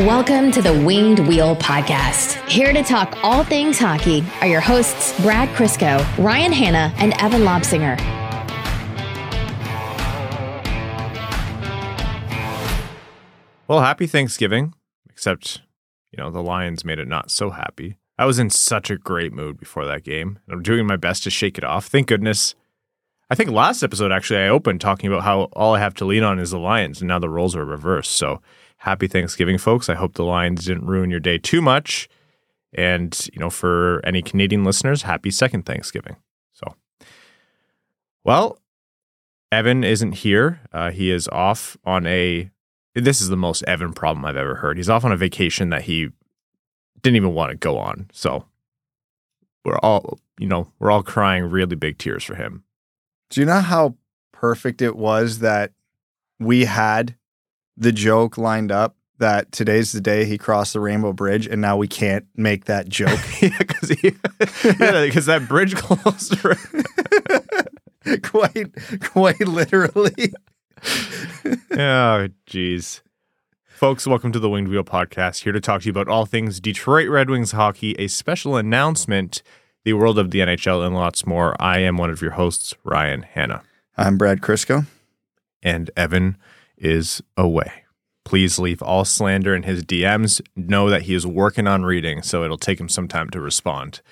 Welcome to the Winged Wheel Podcast. Here to talk all things hockey are your hosts, Brad Crisco, Ryan Hanna, and Evan Lobsinger. Well, happy Thanksgiving, except, you know, the Lions made it not so happy. I was in such a great mood before that game, and I'm doing my best to shake it off. Thank goodness. I think last episode, actually, I opened talking about how all I have to lean on is the Lions, and now the roles are reversed. So happy Thanksgiving, folks. I hope the Lions didn't ruin your day too much. And, you know, for any Canadian listeners, happy second Thanksgiving. So, well, Evan isn't here. Uh, he is off on a this is the most Evan problem I've ever heard. He's off on a vacation that he didn't even want to go on. So we're all, you know, we're all crying really big tears for him. Do you know how perfect it was that we had the joke lined up that today's the day he crossed the rainbow bridge and now we can't make that joke? yeah, because yeah, that bridge closed. quite, quite literally oh, jeez. Folks, welcome to the Winged Wheel Podcast. Here to talk to you about all things Detroit Red Wings hockey, a special announcement, the world of the NHL, and lots more. I am one of your hosts, Ryan Hanna. I'm Brad Crisco. And Evan is away. Please leave all slander in his DMs. Know that he is working on reading, so it'll take him some time to respond.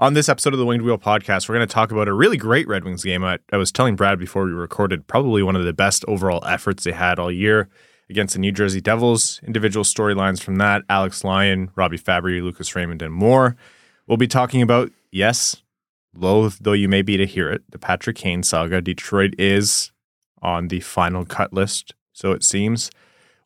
On this episode of the Winged Wheel podcast, we're going to talk about a really great Red Wings game. I, I, was telling Brad before we recorded, probably one of the best overall efforts they had all year against the New Jersey Devils. Individual storylines from that Alex Lyon, Robby Fabbri, Lucas Raymond, and more. We'll be talking about, yes, loath though you may be to hear it, the Patrick Kane saga. Detroit is on the final cut list, so it seems.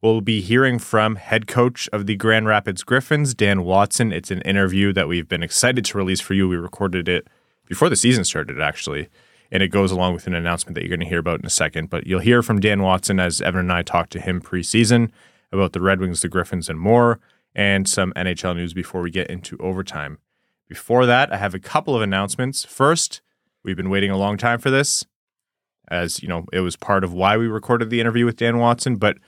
We'll be hearing from head coach of the Grand Rapids Griffins, Dan Watson. It's an interview that we've been excited to release for you. We recorded it before the season started, actually, and it goes along with an announcement that you're going to hear about in a second. But you'll hear from Dan Watson as Evan and I talked to him preseason about the Red Wings, the Griffins, and more, and some NHL news before we get into overtime. Before that, I have a couple of announcements. First, we've been waiting a long time for this, as you know, it was part of why we recorded the interview with Dan Watson, but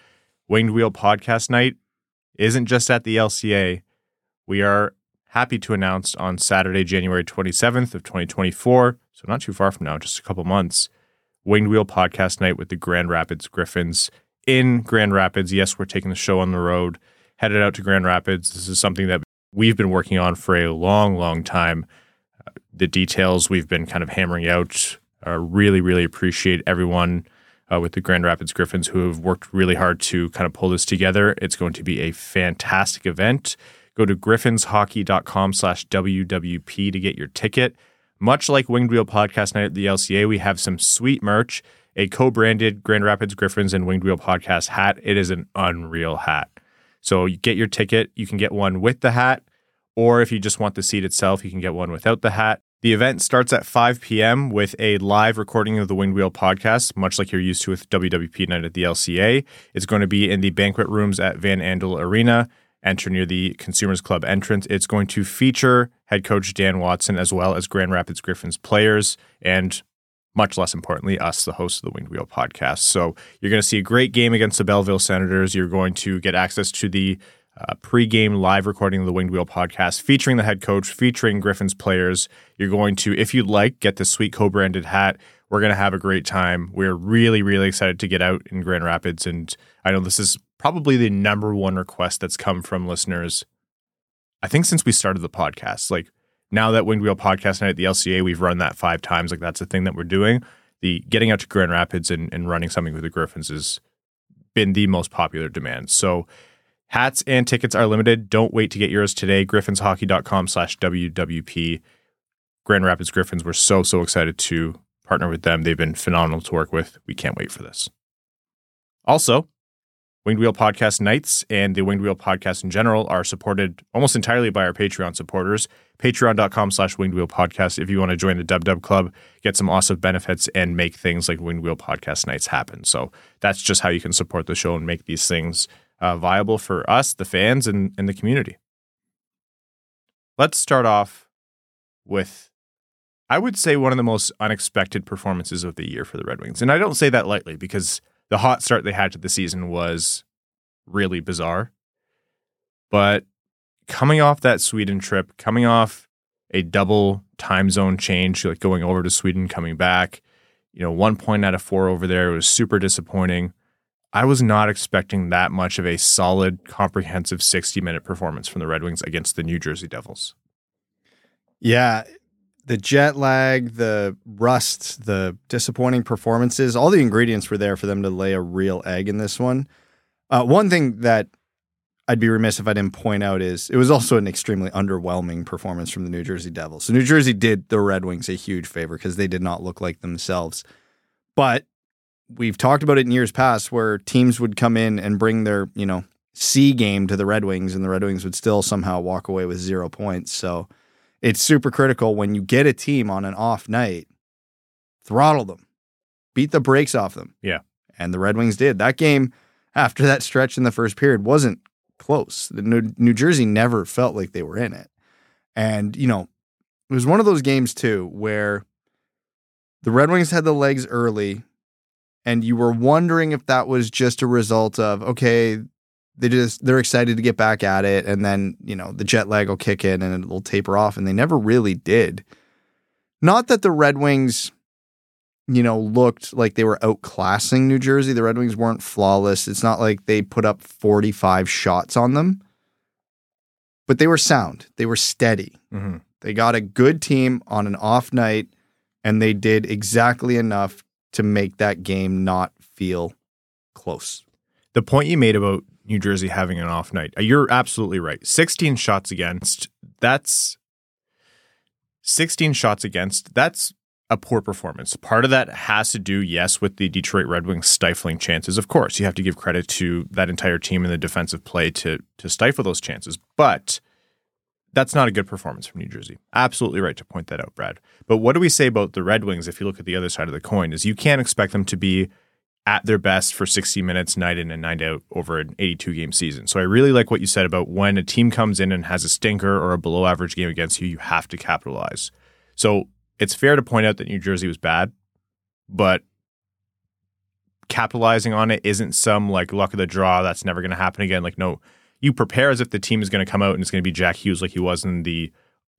Winged Wheel Podcast Night isn't just at the LCA. We are happy to announce on Saturday, January 27th of 2024, so not too far from now, just a couple months, Winged Wheel Podcast Night with the Grand Rapids Griffins in Grand Rapids. Yes, we're taking the show on the road, headed out to Grand Rapids. This is something that we've been working on for a long, long time. Uh, the details we've been kind of hammering out. Uh, really, really appreciate everyone uh, with the Grand Rapids Griffins, who have worked really hard to kind of pull this together. It's going to be a fantastic event. Go to griffinshockey.com slash WWP to get your ticket. Much like Winged Wheel Podcast Night at the LCA, we have some sweet merch, a co-branded Grand Rapids Griffins and Winged Wheel Podcast hat. It is an unreal hat. So you get your ticket. You can get one with the hat, or if you just want the seat itself, you can get one without the hat. The event starts at 5 p.m. with a live recording of the Winged Wheel podcast, much like you're used to with WWP Night at the LCA. It's going to be in the banquet rooms at Van Andel Arena. Enter near the Consumers Club entrance. It's going to feature head coach Dan Watson as well as Grand Rapids Griffins players and much less importantly, us, the hosts of the Winged Wheel podcast. So you're going to see a great game against the Belleville Senators. You're going to get access to the uh, pre-game live recording of the Winged Wheel podcast featuring the head coach, featuring Griffin's players. You're going to, if you'd like, get the sweet co-branded hat. We're going to have a great time. We're really, really excited to get out in Grand Rapids. And I know this is probably the number one request that's come from listeners, I think, since we started the podcast. Like now that Winged Wheel podcast night at the LCA, we've run that five times. Like that's the thing that we're doing. The getting out to Grand Rapids and, and running something with the Griffins has been the most popular demand. So Hats and tickets are limited. Don't wait to get yours today. Griffinshockey.com slash WWP. Grand Rapids Griffins, we're so, so excited to partner with them. They've been phenomenal to work with. We can't wait for this. Also, Winged Wheel Podcast Nights and the Winged Wheel Podcast in general are supported almost entirely by our Patreon supporters. Patreon.com slash Winged Wheel Podcast. If you want to join the Dub Dub Club, get some awesome benefits and make things like Winged Wheel Podcast Nights happen. So that's just how you can support the show and make these things uh, viable for us, the fans, and, and the community. Let's start off with, I would say, one of the most unexpected performances of the year for the Red Wings. And I don't say that lightly because the hot start they had to the season was really bizarre. But coming off that Sweden trip, coming off a double time zone change, like going over to Sweden, coming back, you know, one point out of four over there was super disappointing. I was not expecting that much of a solid, comprehensive 60 minute performance from the Red Wings against the New Jersey Devils. Yeah. The jet lag, the rust, the disappointing performances, all the ingredients were there for them to lay a real egg in this one. Uh, one thing that I'd be remiss if I didn't point out is it was also an extremely underwhelming performance from the New Jersey Devils. So New Jersey did the Red Wings a huge favor because they did not look like themselves. But we've talked about it in years past where teams would come in and bring their, you know, C game to the Red Wings and the Red Wings would still somehow walk away with zero points. So it's super critical when you get a team on an off night, throttle them, beat the brakes off them. Yeah. And the Red Wings did. That game after that stretch in the first period wasn't close. The New, New Jersey never felt like they were in it. And, you know, it was one of those games too where the Red Wings had the legs early and you were wondering if that was just a result of okay, they just they're excited to get back at it and then, you know, the jet lag will kick in and it'll taper off and they never really did. Not that the Red Wings you know, looked like they were outclassing New Jersey. The Red Wings weren't flawless. It's not like they put up 45 shots on them, but they were sound. They were steady. Mm-hmm. They got a good team on an off night, and they did exactly enough to make that game not feel close. The point you made about New Jersey having an off night, uh, you're absolutely right. 16 shots against, that's 16 shots against, that's a poor performance. Part of that has to do, yes, with the Detroit Red Wings stifling chances. Of course, you have to give credit to that entire team and the defensive play to to stifle those chances. But that's not a good performance from New Jersey. Absolutely right to point that out, Brad. But what do we say about the Red Wings if you look at the other side of the coin? Is you can't expect them to be at their best for 60 minutes night in and night out over an 82 game season. So I really like what you said about when a team comes in and has a stinker or a below average game against you, you have to capitalize. So it's fair to point out that New Jersey was bad, but capitalizing on it isn't some like luck of the draw that's never going to happen again. Like, no, you prepare as if the team is going to come out and it's going to be Jack Hughes like he was in the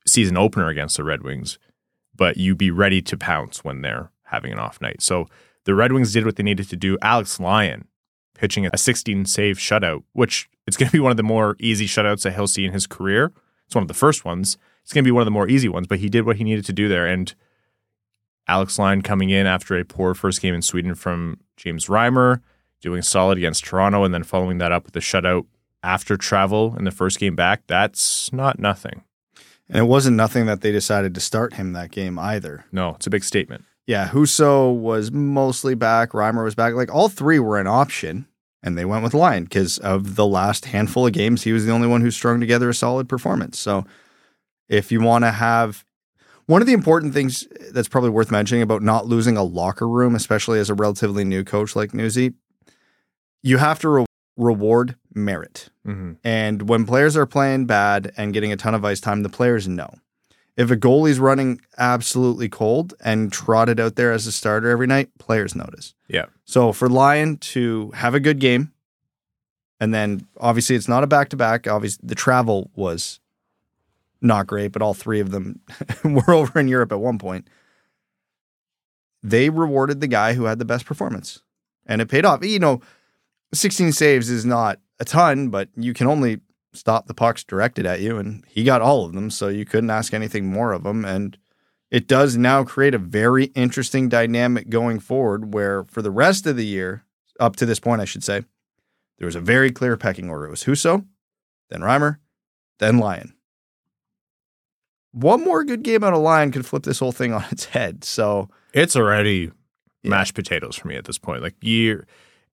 season opener against the Red Wings, but you be ready to pounce when they're having an off night. So the Red Wings did what they needed to do. Alex Lyon pitching a 16 save shutout, which it's going to be one of the more easy shutouts that he'll see in his career. It's one of the first ones it's going to be one of the more easy ones, but he did what he needed to do there. And Alex Lyon coming in after a poor first game in Sweden from James Reimer, doing solid against Toronto, and then following that up with a shutout after travel in the first game back. That's not nothing. And it wasn't nothing that they decided to start him that game either. No, it's a big statement. Yeah, Husso was mostly back. Reimer was back. Like all three were an option, and they went with Lyon because of the last handful of games, he was the only one who strung together a solid performance. So if you want to have one of the important things that's probably worth mentioning about not losing a locker room, especially as a relatively new coach like Newsy, you have to re- reward merit. Mm-hmm. And when players are playing bad and getting a ton of ice time, the players know. If a goalie's running absolutely cold and trotted out there as a starter every night, players notice. Yeah. So for Lyon to have a good game, and then obviously it's not a back to back. Obviously, the travel was not great, but all three of them were over in Europe at one point. They rewarded the guy who had the best performance, and it paid off. You know, 16 saves is not a ton, but you can only stop the pucks directed at you, and he got all of them, so you couldn't ask anything more of him. And it does now create a very interesting dynamic going forward, where for the rest of the year, up to this point, I should say, there was a very clear pecking order. It was Husso, then Reimer, then Lyon one more good game out of Lyon could flip this whole thing on its head. So it's already yeah. mashed potatoes for me at this point. Like you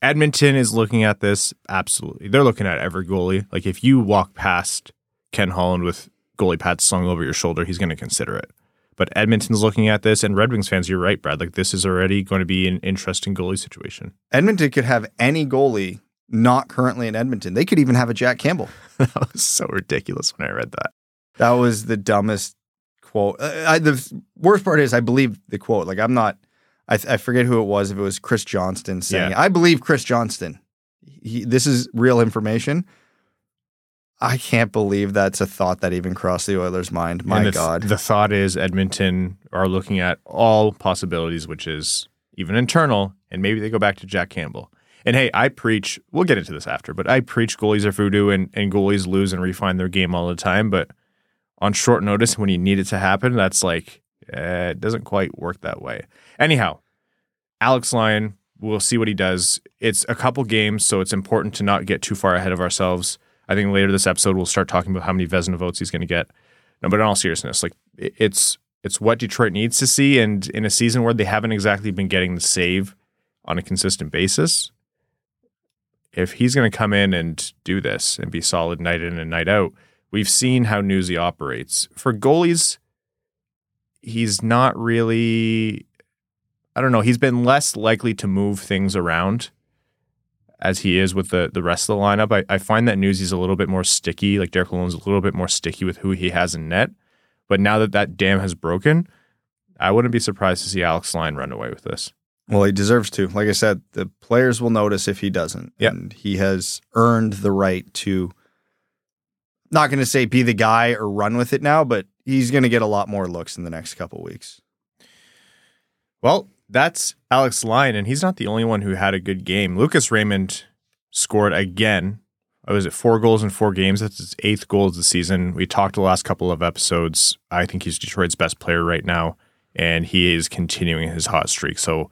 Edmonton is looking at this absolutely. They're looking at every goalie. Like if you walk past Ken Holland with goalie pads slung over your shoulder, he's going to consider it. But Edmonton's looking at this, and Red Wings fans, you're right, Brad. Like this is already going to be an interesting goalie situation. Edmonton could have any goalie not currently in Edmonton. They could even have a Jack Campbell. that was so ridiculous when I read that. That was the dumbest quote. Uh, I, the worst part is I believe the quote. Like I'm not. I, I forget who it was. If it was Chris Johnston saying, Yeah. "I believe Chris Johnston." He, this is real information. I can't believe that's a thought that even crossed the Oilers' mind. My the, God. The thought is Edmonton are looking at all possibilities, which is even internal, and maybe they go back to Jack Campbell. And hey, I preach, we'll get into this after, but I preach goalies are voodoo and, and goalies lose and refine their game all the time. But on short notice, when you need it to happen, that's like, eh, it doesn't quite work that way. Anyhow, Alex Lyon, we'll see what he does. It's a couple games, so it's important to not get too far ahead of ourselves. I think later this episode we'll start talking about how many Vezina votes he's going to get. No, but in all seriousness, like it's it's what Detroit needs to see, and in a season where they haven't exactly been getting the save on a consistent basis, if he's going to come in and do this and be solid night in and night out, we've seen how Newsy operates. For goalies, he's not really. I don't know. He's been less likely to move things around as he is with the the rest of the lineup. I, I find that Newsy's a little bit more sticky. Like Derek Lalonde's a little bit more sticky with who he has in net. But now that that dam has broken, I wouldn't be surprised to see Alex Lyon run away with this. Well, he deserves to. Like I said, the players will notice if he doesn't. Yep. And he has earned the right to not going to say be the guy or run with it now, but he's going to get a lot more looks in the next couple weeks. Well, that's Alex Lyon, and he's not the only one who had a good game. Lucas Raymond scored again. Uh, Was it four goals in four games? That's his eighth goal of the season. We talked the last couple of episodes. I think he's Detroit's best player right now, and he is continuing his hot streak. So,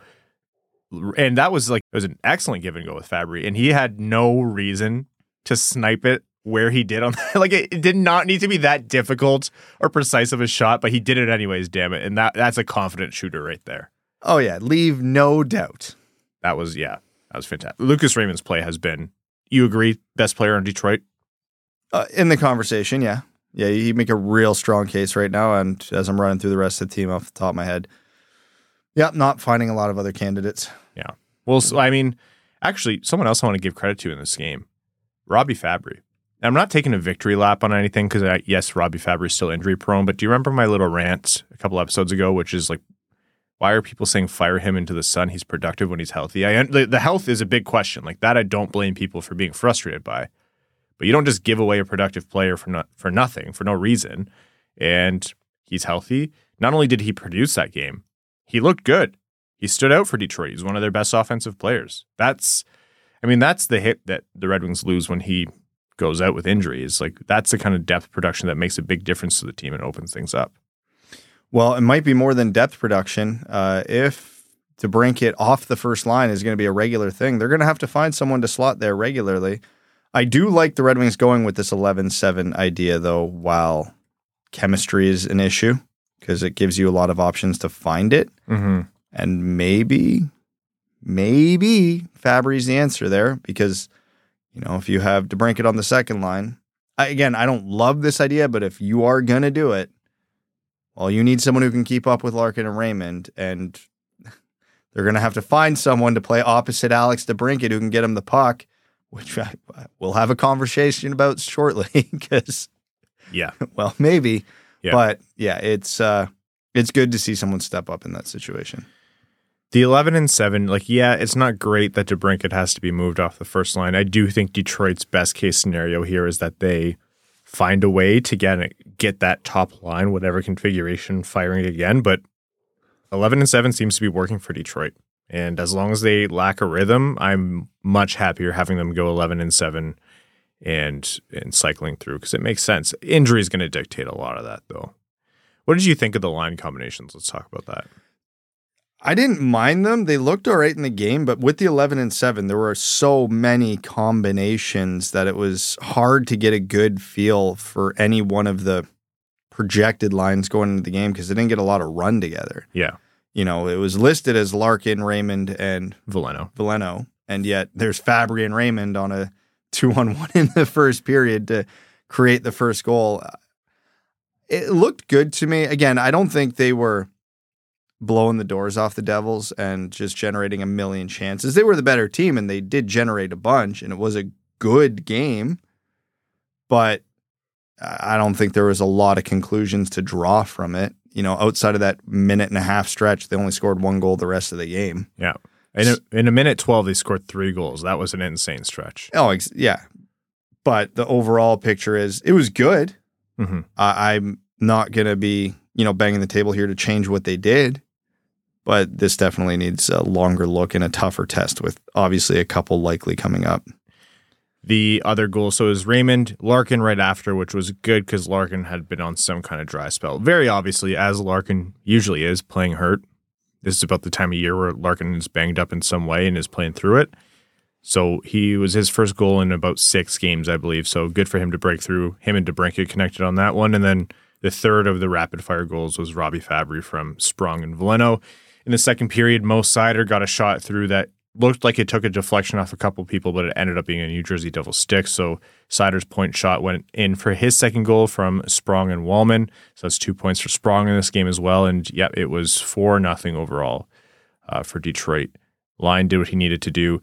and that was like it was an excellent give and go with Fabbri, and he had no reason to snipe it where he did on that. like it, it did not need to be that difficult or precise of a shot, but he did it anyways. Damn it, and that that's a confident shooter right there. Oh, yeah. Leave no doubt. That was yeah, that was fantastic. Lucas Raymond's play has been. You agree, best player in Detroit? Uh, in the conversation, yeah. Yeah, you make a real strong case right now. And as I'm running through the rest of the team off the top of my head, yep, not finding a lot of other candidates. Yeah. Well, so, I mean, actually, someone else I want to give credit to in this game, Robby Fabbri. I'm not taking a victory lap on anything because yes, Robby Fabbri is still injury prone. But do you remember my little rant a couple episodes ago, which is like, why are people saying fire him into the sun? He's productive when he's healthy. I the, the health is a big question. Like that, I don't blame people for being frustrated by. But you don't just give away a productive player for not for nothing for no reason. And he's healthy. Not only did he produce that game, he looked good. He stood out for Detroit. He's one of their best offensive players. That's, I mean, that's the hit that the Red Wings lose when he goes out with injuries. Like that's the kind of depth production that makes a big difference to the team and opens things up. Well, it might be more than depth production. Uh, if DeBrincat off the first line is going to be a regular thing, they're going to have to find someone to slot there regularly. I do like the Red Wings going with this 11 7 idea, though, while chemistry is an issue because it gives you a lot of options to find it. Mm-hmm. And maybe, maybe Fabbri's the answer there because, you know, if you have DeBrincat on the second line, I, again, I don't love this idea, but if you are going to do it, well, you need someone who can keep up with Larkin and Raymond, and they're going to have to find someone to play opposite Alex DeBrincat who can get him the puck, which I, we'll have a conversation about shortly because, Yeah. well, maybe. Yeah. But yeah, it's uh, it's good to see someone step up in that situation. The 11 and 7, like, yeah, it's not great that DeBrincat has to be moved off the first line. I do think Detroit's best case scenario here is that they find a way to get get that top line, whatever configuration, firing again. But 11 and 7 seems to be working for Detroit. And as long as they lack a rhythm, I'm much happier having them go 11 and 7 and and cycling through because it makes sense. Injury is going to dictate a lot of that, though. What did you think of the line combinations? Let's talk about that. I didn't mind them. They looked all right in the game, but with the 11 and 7, there were so many combinations that it was hard to get a good feel for any one of the projected lines going into the game because they didn't get a lot of run together. Yeah, You know, it was listed as Larkin, Raymond, and Veleno. Veleno, and yet there's Fabbri and Raymond on a two on one in the first period to create the first goal. It looked good to me. Again, I don't think they were blowing the doors off the Devils and just generating a million chances. They were the better team and they did generate a bunch, and it was a good game. But I don't think there was a lot of conclusions to draw from it. You know, outside of that minute and a half stretch, they only scored one goal the rest of the game. Yeah. In a, in a minute 12, they scored three goals. That was an insane stretch. Oh, ex- yeah. but the overall picture is it was good. hmm I, I'm not gonna be you know banging the table here to change what they did, but this definitely needs a longer look and a tougher test with obviously a couple likely coming up. The other goal, so was Raymond Larkin right after, which was good because Larkin had been on some kind of dry spell. Very obviously, as Larkin usually is, playing hurt. This is about the time of year where Larkin is banged up in some way and is playing through it. So he was his first goal in about six games, I believe. So good for him to break through. Him and DeBrincat connected on that one. And then the third of the rapid fire goals was Robby Fabbri from Sprong and Veleno. In the second period, Mo Seider got a shot through that looked like it took a deflection off a couple people, but it ended up being a New Jersey Devil stick. So Seider's point shot went in for his second goal from Sprong and Walman. So that's two points for Sprong in this game as well. And yeah, it was four nothing overall uh, for Detroit. Lyon did what he needed to do.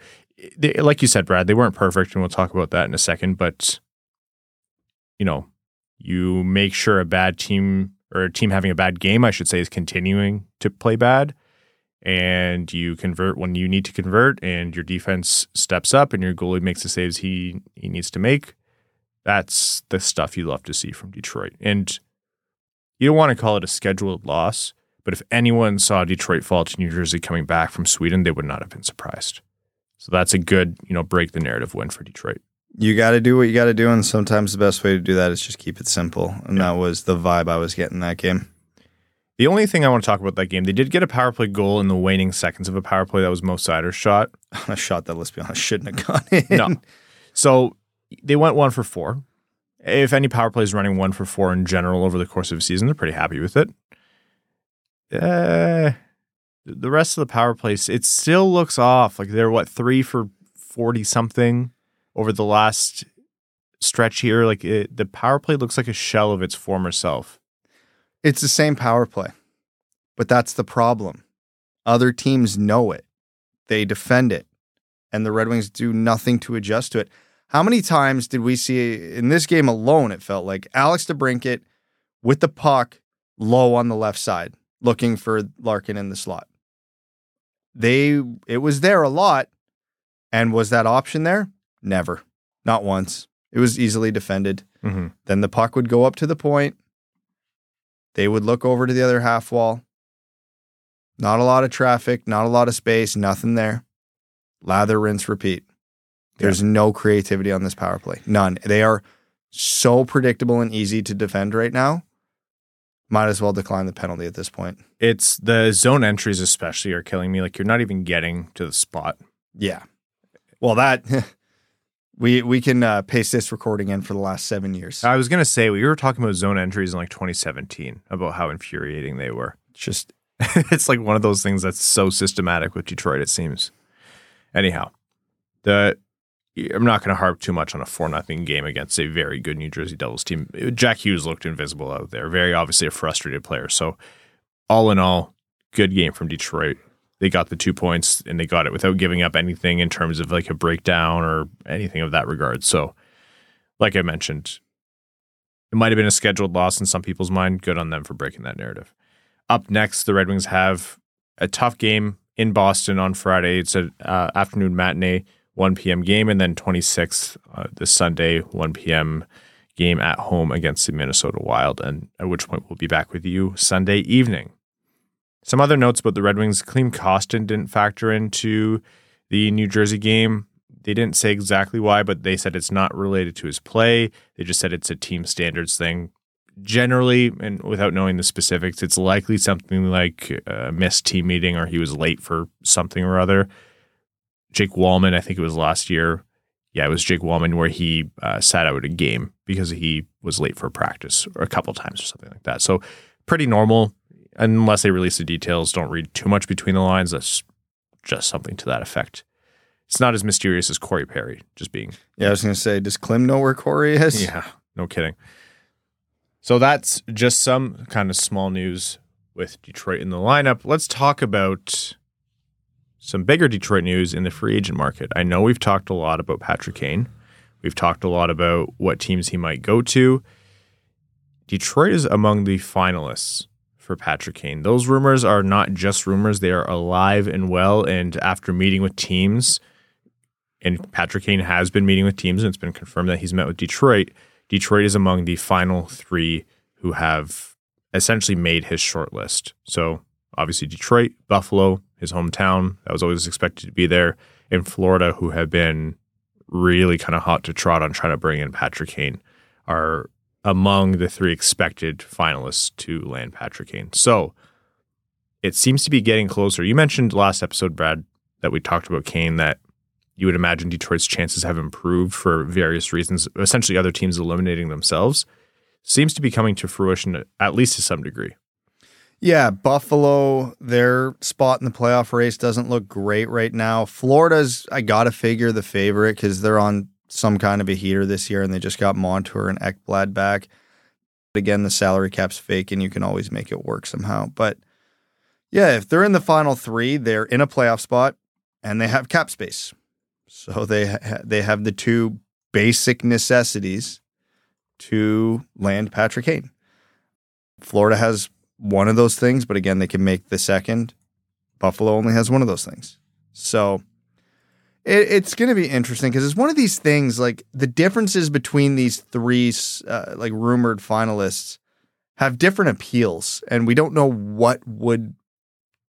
They, like you said, Brad, they weren't perfect, and we'll talk about that in a second. But you know, you make sure a bad team or a team having a bad game, I should say, is continuing to play bad and you convert when you need to convert and your defense steps up and your goalie makes the saves he he needs to make that's the stuff you love to see from Detroit and you don't want to call it a scheduled loss but if anyone saw Detroit fall to New Jersey coming back from Sweden they would not have been surprised so that's a good you know break the narrative win for Detroit You got to do what you got to do, and sometimes the best way to do that is just keep it simple. And that was the vibe I was getting that game. The only thing I want to talk about that game they did get a power play goal in the waning seconds of a power play that was Mo Seider's shot A shot that, let's be honest, shouldn't have gone in. No. So they went one for four. If any power play is running one for four in general over the course of a season, they're pretty happy with it. Uh, the rest of the power plays, it still looks off. Like they're what three for forty something over the last stretch here. Like it, the power play looks like a shell of its former self. It's the same power play, but that's the problem. Other teams know it, they defend it, and the Red Wings do nothing to adjust to it. How many times did we see in this game alone? It felt like Alex DeBrincat with the puck low on the left side, looking for Larkin in the slot. They it was there a lot, and was that option there? Never, not once. It was easily defended. Mm-hmm. Then the puck would go up to the point. They would look over to the other half wall. Not a lot of traffic, not a lot of space, nothing there. Lather, rinse, repeat. There's no creativity on this power play. None. They are so predictable and easy to defend right now. Might as well decline the penalty at this point. It's the zone entries, especially, are killing me. Like you're not even getting to the spot. Yeah. Well, that we we can uh, paste this recording in for the last seven years. I was gonna say we were talking about zone entries in like 2017 about how infuriating they were. Just it's like one of those things that's so systematic with Detroit. It seems. Anyhow, the I'm not going to harp too much on a four nothing game against a very good New Jersey Devils team. Jack Hughes looked invisible out there. Very obviously a frustrated player. So, all in all, good game from Detroit. They got the two points and they got it without giving up anything in terms of like a breakdown or anything of that regard. So, like I mentioned, it might have been a scheduled loss in some people's mind. Good on them for breaking that narrative. Up next, the Red Wings have a tough game in Boston on Friday. It's an uh, afternoon matinee, 1 p.m. game, and then 26th, uh, Sunday, 1 p.m. game at home against the Minnesota Wild. And at which point we'll be back with you Sunday evening. Some other notes about the Red Wings: Klim Kostin didn't factor into the New Jersey game. They didn't say exactly why, but they said it's not related to his play. They just said it's a team standards thing generally, and without knowing the specifics, it's likely something like a missed team meeting or he was late for something or other. Jake Walman, I think it was last year. Yeah, it was Jake Walman where he uh, sat out a game because he was late for practice or a couple times or something like that. So pretty normal, unless they release the details. Don't read too much between the lines. That's just something to that effect. It's not as mysterious as Corey Perry, just being yeah. I was gonna say, does Klim know where Corey is? yeah, no kidding. So that's just some kind of small news with Detroit in the lineup. Let's talk about some bigger Detroit news in the free agent market. I know we've talked a lot about Patrick Kane. We've talked a lot about what teams he might go to. Detroit is among the finalists for Patrick Kane. Those rumors are not just rumors, they are alive and well. And after meeting with teams, and Patrick Kane has been meeting with teams, and it's been confirmed that he's met with Detroit. Detroit is among the final three who have essentially made his short list. So obviously Detroit, Buffalo, his hometown, that was always expected to be there, and Florida, who have been really kind of hot to trot on trying to bring in Patrick Kane, are among the three expected finalists to land Patrick Kane. So it seems to be getting closer. You mentioned last episode, Brad, that we talked about Kane, that you would imagine Detroit's chances have improved for various reasons, essentially other teams eliminating themselves. Seems to be coming to fruition, at least to some degree. Yeah, Buffalo, their spot in the playoff race doesn't look great right now. Florida's, I got to figure, the favorite because they're on some kind of a heater this year and they just got Montour and Ekblad back. But again, the salary cap's fake and you can always make it work somehow. But yeah, if they're in the final three, they're in a playoff spot and they have cap space. So they ha- they have the two basic necessities to land Patrick Kane. Florida has one of those things, but again, they can make the second. Buffalo only has one of those things. So it, it's going to be interesting because it's one of these things like the differences between these three uh, like rumored finalists have different appeals, and we don't know what would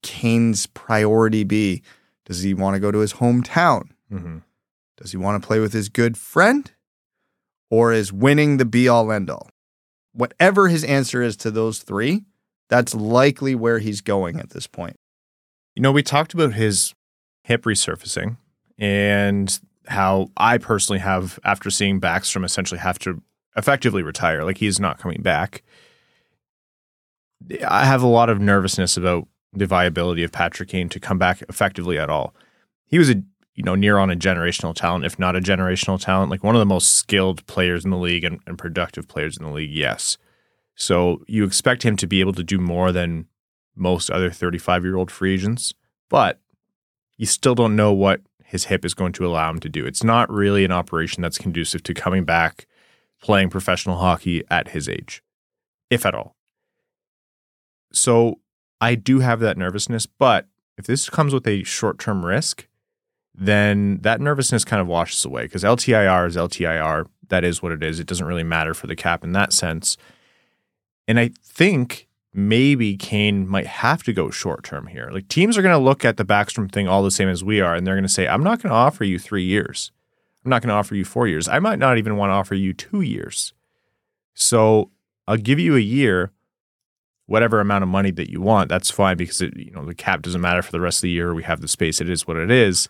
Kane's priority be. Does he want to go to his hometown? Mm-hmm. Does he want to play with his good friend? Or is winning the be all end all? Whatever his answer is to those three, that's likely where he's going at this point. You know, we talked about his hip resurfacing and how I personally have, after seeing Backstrom essentially have to effectively retire, like he's not coming back. I have a lot of nervousness about the viability of Patrick Kane to come back effectively at all. He was a you know near on a generational talent, if not a generational talent, like one of the most skilled players in the league and, and productive players in the league. Yes, so you expect him to be able to do more than most other 35 year old free agents, but you still don't know what his hip is going to allow him to do. It's not really an operation that's conducive to coming back playing professional hockey at his age, if at all. So I do have that nervousness, but if this comes with a short term risk, then that nervousness kind of washes away because LTIR is LTIR. That is what it is. It doesn't really matter for the cap in that sense. And I think maybe Kane might have to go short term here. Like teams are going to look at the Backstrom thing all the same as we are, and they're going to say, I'm not going to offer you three years. I'm not going to offer you four years. I might not even want to offer you two years. So I'll give you a year whatever amount of money that you want, that's fine because it, you know the cap doesn't matter for the rest of the year. We have the space; it is what it is,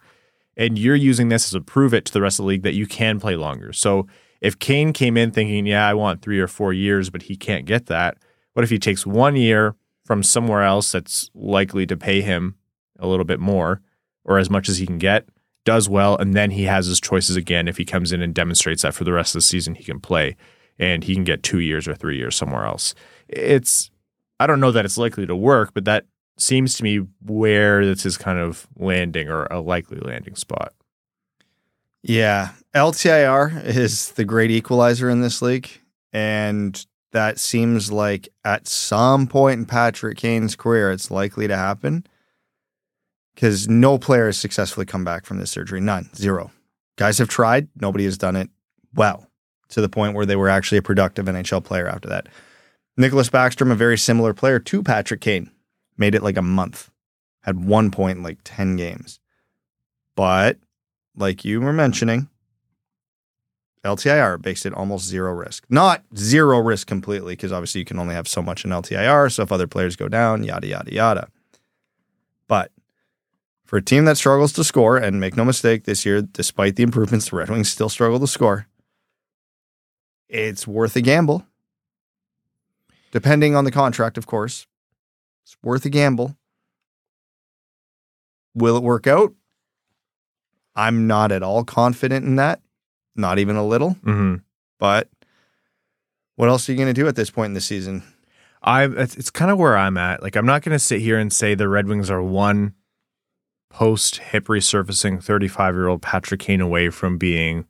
and you're using this as a prove it to the rest of the league that you can play longer. So if Kane came in thinking, "Yeah, I want three or four years," but he can't get that, what if he takes one year from somewhere else that's likely to pay him a little bit more or as much as he can get? Does well, and then he has his choices again. If he comes in and demonstrates that for the rest of the season, he can play, and he can get two years or three years somewhere else. It's I don't know that it's likely to work, but that seems to me where this is kind of landing or a likely landing spot. Yeah. LTIR is the great equalizer in this league. And that seems like at some point in Patrick Kane's career, it's likely to happen because no player has successfully come back from this surgery. None. Zero. Guys have tried. Nobody has done it well to the point where they were actually a productive NHL player after that. Nicklas Backstrom, a very similar player to Patrick Kane, made it like a month, had one point in like 10 games. But like you were mentioning, LTIR makes it almost zero risk. Not zero risk completely, because obviously you can only have so much in LTIR. So if other players go down, yada, yada, yada. But for a team that struggles to score, and make no mistake, this year, despite the improvements, the Red Wings still struggle to score. It's worth a gamble depending on the contract, of course. It's worth a gamble. Will it work out? I'm not at all confident in that, not even a little. Mm-hmm. But what else are you going to do at this point in the season? I it's, it's kind of where I'm at. Like I'm not going to sit here and say the Red Wings are one post hip resurfacing 35 year old Patrick Kane away from being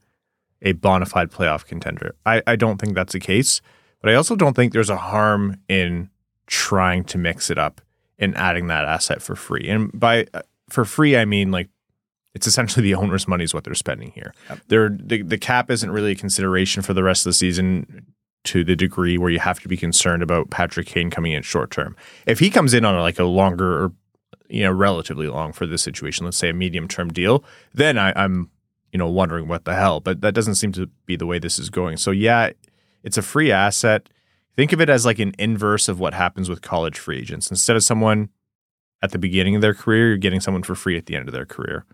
a bona fide playoff contender. I, I don't think that's the case. But I also don't think there's a harm in trying to mix it up and adding that asset for free. And by uh, for free, I mean like it's essentially the owner's money is what they're spending here. Yep. They're, the the cap isn't really a consideration for the rest of the season to the degree where you have to be concerned about Patrick Kane coming in short term. If he comes in on like a longer or you know relatively long for this situation, let's say a medium term deal, then I, I'm you know wondering what the hell. But that doesn't seem to be the way this is going. So yeah, it's a free asset. Think of it as like an inverse of what happens with college free agents. Instead of someone at the beginning of their career, you're getting someone for free at the end of their career.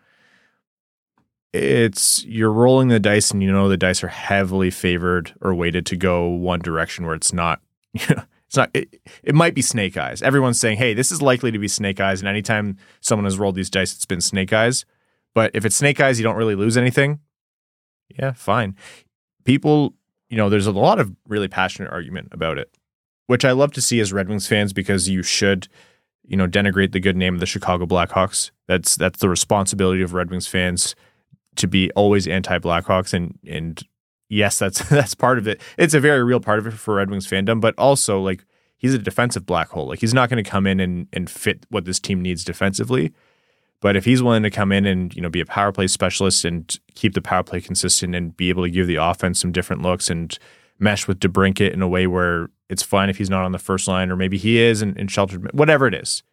It's you're rolling the dice and you know the dice are heavily favored or weighted to go one direction where it's not it's not it, it might be snake eyes. Everyone's saying hey this is likely to be snake eyes and anytime someone has rolled these dice it's been snake eyes. But if it's snake eyes you don't really lose anything. Yeah fine. People you know there's a lot of really passionate argument about it which i love to see as red wings fans because you should you know denigrate the good name of the chicago blackhawks that's that's the responsibility of red wings fans to be always anti Blackhawks and and yes, that's that's part of it. It's a very real part of it for Red Wings fandom, but also like he's a defensive black hole. Like he's not going to come in and and fit what this team needs defensively. But if he's willing to come in and you know be a power play specialist and keep the power play consistent and be able to give the offense some different looks and mesh with DeBrincat in a way where it's fine if he's not on the first line or maybe he is and, and sheltered whatever it is,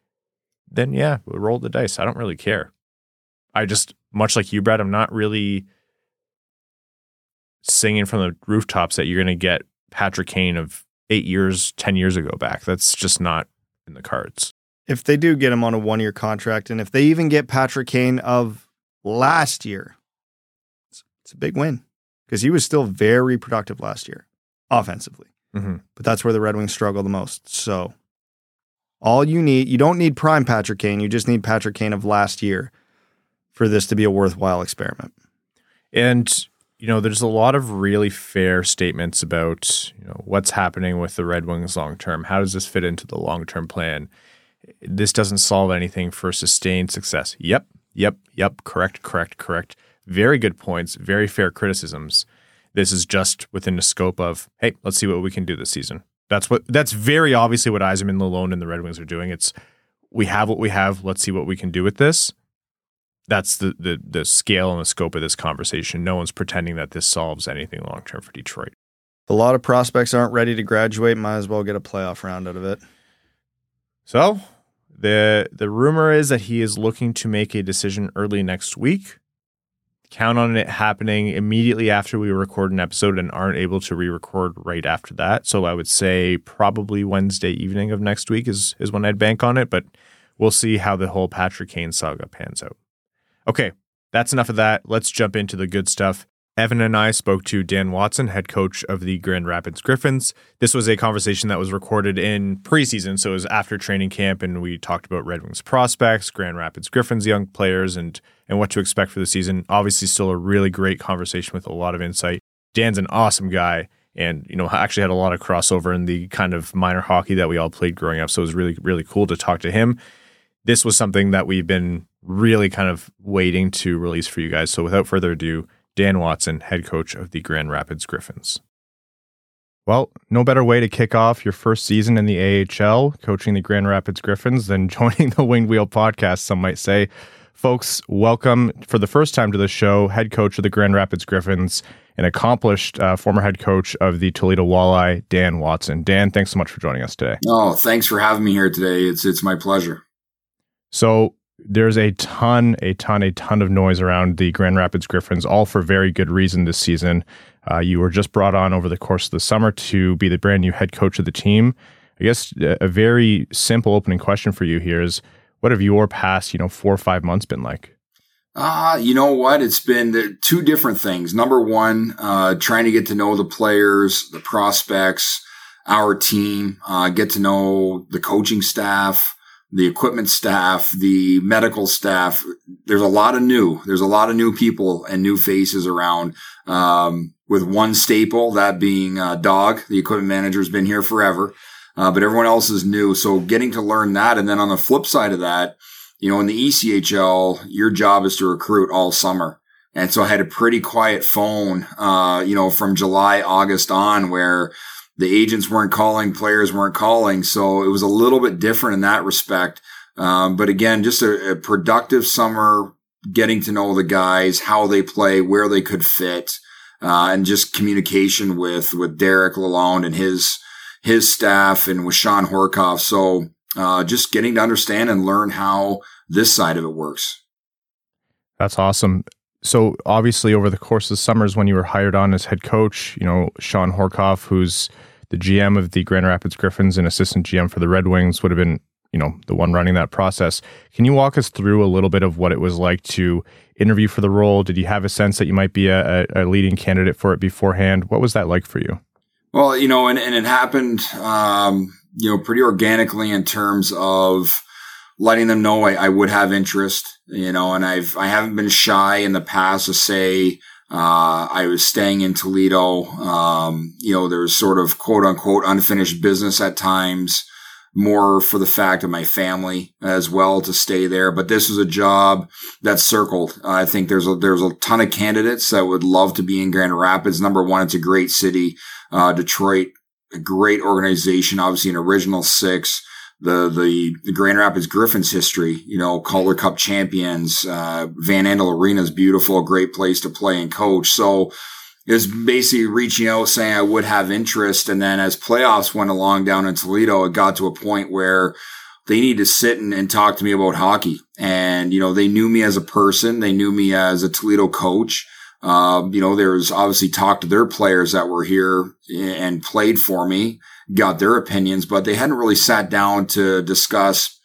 then yeah, we'll roll the dice. I don't really care. I just much like you, Brad, I'm not really singing from the rooftops that you're going to get Patrick Kane of eight years, 10 years ago back. That's just not in the cards. If they do get him on a one year contract, and if they even get Patrick Kane of last year, it's, it's a big win because he was still very productive last year offensively. Mm-hmm. But that's where the Red Wings struggle the most. So all you need, you don't need prime Patrick Kane. You just need Patrick Kane of last year for this to be a worthwhile experiment. And you know, there's a lot of really fair statements about you know what's happening with the Red Wings long term. How does this fit into the long term plan? This doesn't solve anything for sustained success. Yep, yep, yep. Correct, correct, correct. Very good points. Very fair criticisms. This is just within the scope of hey, let's see what we can do this season. That's what. That's very obviously what Yzerman, Lalonde, and the Red Wings are doing. It's we have what we have. Let's see what we can do with this that's the, the the scale and the scope of this conversation. No one's pretending that this solves anything long term for Detroit. A lot of prospects aren't ready to graduate. Might as well get a playoff round out of it. So the the rumor is that he is looking to make a decision early next week. Count on it happening immediately after we record an episode and aren't able to re-record right after that. So I would say probably Wednesday evening of next week is is when I'd bank on it, but we'll see how the whole Patrick Kane saga pans out. Okay, that's enough of that. Let's jump into the good stuff. Evan and I spoke to Dan Watson, head coach of the Grand Rapids Griffins. This was a conversation that was recorded in preseason, so it was after training camp, and we talked about Red Wings prospects, Grand Rapids Griffins young players, and and what to expect for the season. Obviously, still a really great conversation with a lot of insight. Dan's an awesome guy, and you know actually had a lot of crossover in the kind of minor hockey that we all played growing up. So it was really really cool to talk to him. This was something that we've been really kind of waiting to release for you guys. So without further ado, Dan Watson, head coach of the Grand Rapids Griffins. Well, no better way to kick off your first season in the AHL, coaching the Grand Rapids Griffins, than joining the Winged Wheel podcast, some might say. Folks, welcome for the first time to the show, head coach of the Grand Rapids Griffins, and accomplished uh, former head coach of the Toledo Walleye, Dan Watson. Dan, thanks so much for joining us today. Oh, thanks for having me here today. It's it's my pleasure. So, there's a ton, a ton, a ton of noise around the Grand Rapids Griffins, all for very good reason this season. Uh, you were just brought on over the course of the summer to be the brand new head coach of the team. I guess a very simple opening question for you here is what have your past, you know, four or five months been like? Uh, you know what? It's been two different things. Number one, uh, trying to get to know the players, the prospects, our team, uh, get to know the coaching staff, the equipment staff, the medical staff. There's a lot of new. There's a lot of new people and new faces around. Um, with one staple, that being uh, Dog, the equipment manager, has been here forever, uh, but everyone else is new. So getting to learn that, and then on the flip side of that, you know, in the ECHL, your job is to recruit all summer. And so I had a pretty quiet phone, uh, you know, from July, August on where the agents weren't calling, players weren't calling. So it was a little bit different in that respect. Um, but again, just a, a, productive summer, getting to know the guys, how they play, where they could fit, uh, and just communication with with Derek Lalonde and his his staff and with Shawn Horcoff. So uh, just getting to understand and learn how this side of it works. That's awesome. So obviously, over the course of summers, when you were hired on as head coach, you know Shawn Horcoff, who's the GM of the Grand Rapids Griffins and assistant GM for the Red Wings, would have been you know the one running that process. Can you walk us through a little bit of what it was like to interview for the role? Did you have a sense that you might be a, a leading candidate for it beforehand? What was that like for you? Well, you know, and, and it happened, um, you know, pretty organically in terms of letting them know I, I, would have interest, you know, and I've, I haven't been shy in the past to say, uh, I was staying in Toledo. Um, you know, there's sort of quote unquote unfinished business at times more for the fact of my family as well to stay there. But this was a job that's circled. I think there's a, there's a ton of candidates that would love to be in Grand Rapids. Number one, it's a great city. Uh, Detroit, a great organization, obviously an original six. The, the, the Grand Rapids Griffins history, you know, Calder Cup champions, uh, Van Andel Arena is beautiful, great place to play and coach. So, is basically reaching out saying I would have interest. And then as playoffs went along down in Toledo, it got to a point where they need to sit and, and, talk to me about hockey. And, you know, they knew me as a person. They knew me as a Toledo coach. Uh, you know, there was obviously talk to their players that were here and played for me, got their opinions, but they hadn't really sat down to discuss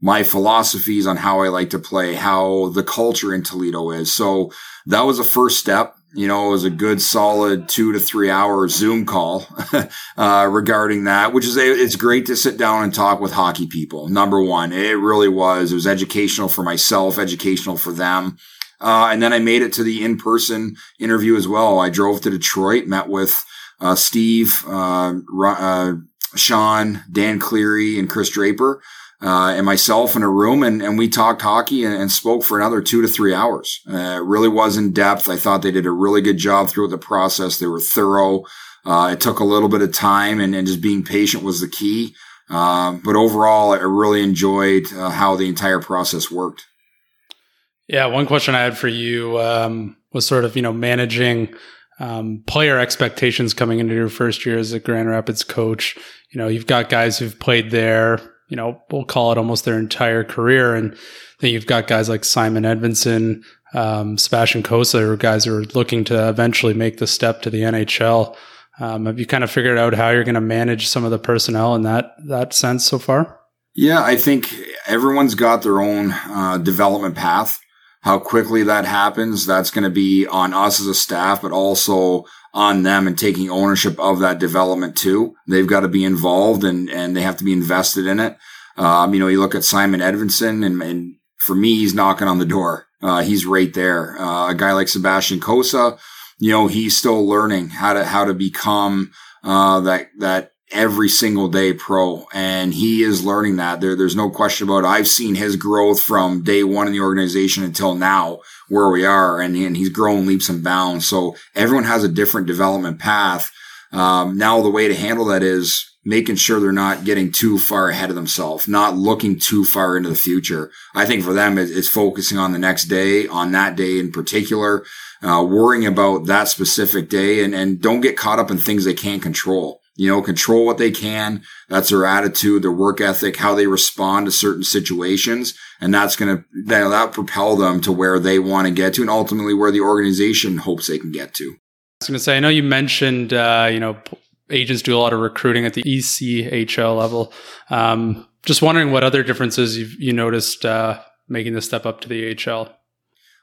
my philosophies on how I like to play, how the culture in Toledo is. So that was a first step you know, it was a good solid two to three hour Zoom call uh, regarding that, which is it's great to sit down and talk with hockey people. Number one, it really was. It was educational for myself, educational for them. Uh, and then I made it to the in person interview as well. I drove to Detroit, met with uh, Steve, uh, uh, Shawn, Dan Cleary, and Chris Draper uh, and myself in a room and, and we talked hockey and, and spoke for another two to three hours. Uh, it really was in depth. I thought they did a really good job throughout the process. They were thorough. Uh, it took a little bit of time and, and just being patient was the key. But overall, I really enjoyed how the entire process worked. Yeah, one question I had for you um, was sort of you know managing um, player expectations coming into your first year as a Grand Rapids coach. You know, you've got guys who've played there, you know, we'll call it almost their entire career. And then you've got guys like Simon Edvinsson, um, Sebastian Cossa, who are guys who are looking to eventually make the step to the NHL. Um, have you kind of figured out how you're going to manage some of the personnel in that that sense so far? Yeah, I think everyone's got their own uh, development path. How quickly that happens, that's going to be on us as a staff, but also on them and taking ownership of that development too. They've got to be involved and, and they have to be invested in it. Um, you know, you look at Simon Edvinsson and, and for me, he's knocking on the door. Uh, he's right there. Uh, a guy like Sebastian Cossa, you know, he's still learning how to, how to become, uh, that, that every single day pro. And he is learning that there, there's no question about it. I've seen his growth from day one in the organization until now where we are, and, and he's grown leaps and bounds. So everyone has a different development path. Um, now the way to handle that is making sure they're not getting too far ahead of themselves, not looking too far into the future. I think for them, it's focusing on the next day, on that day in particular, uh, worrying about that specific day and, and don't get caught up in things they can't control you know, control what they can. That's their attitude, their work ethic, how they respond to certain situations. And that's going to, that, propel them to where they want to get to and ultimately where the organization hopes they can get to. I was going to say, I know you mentioned, uh, you know, agents do a lot of recruiting at the ECHL level. Um, just wondering what other differences you've, you noticed, uh, making the step up to the AHL.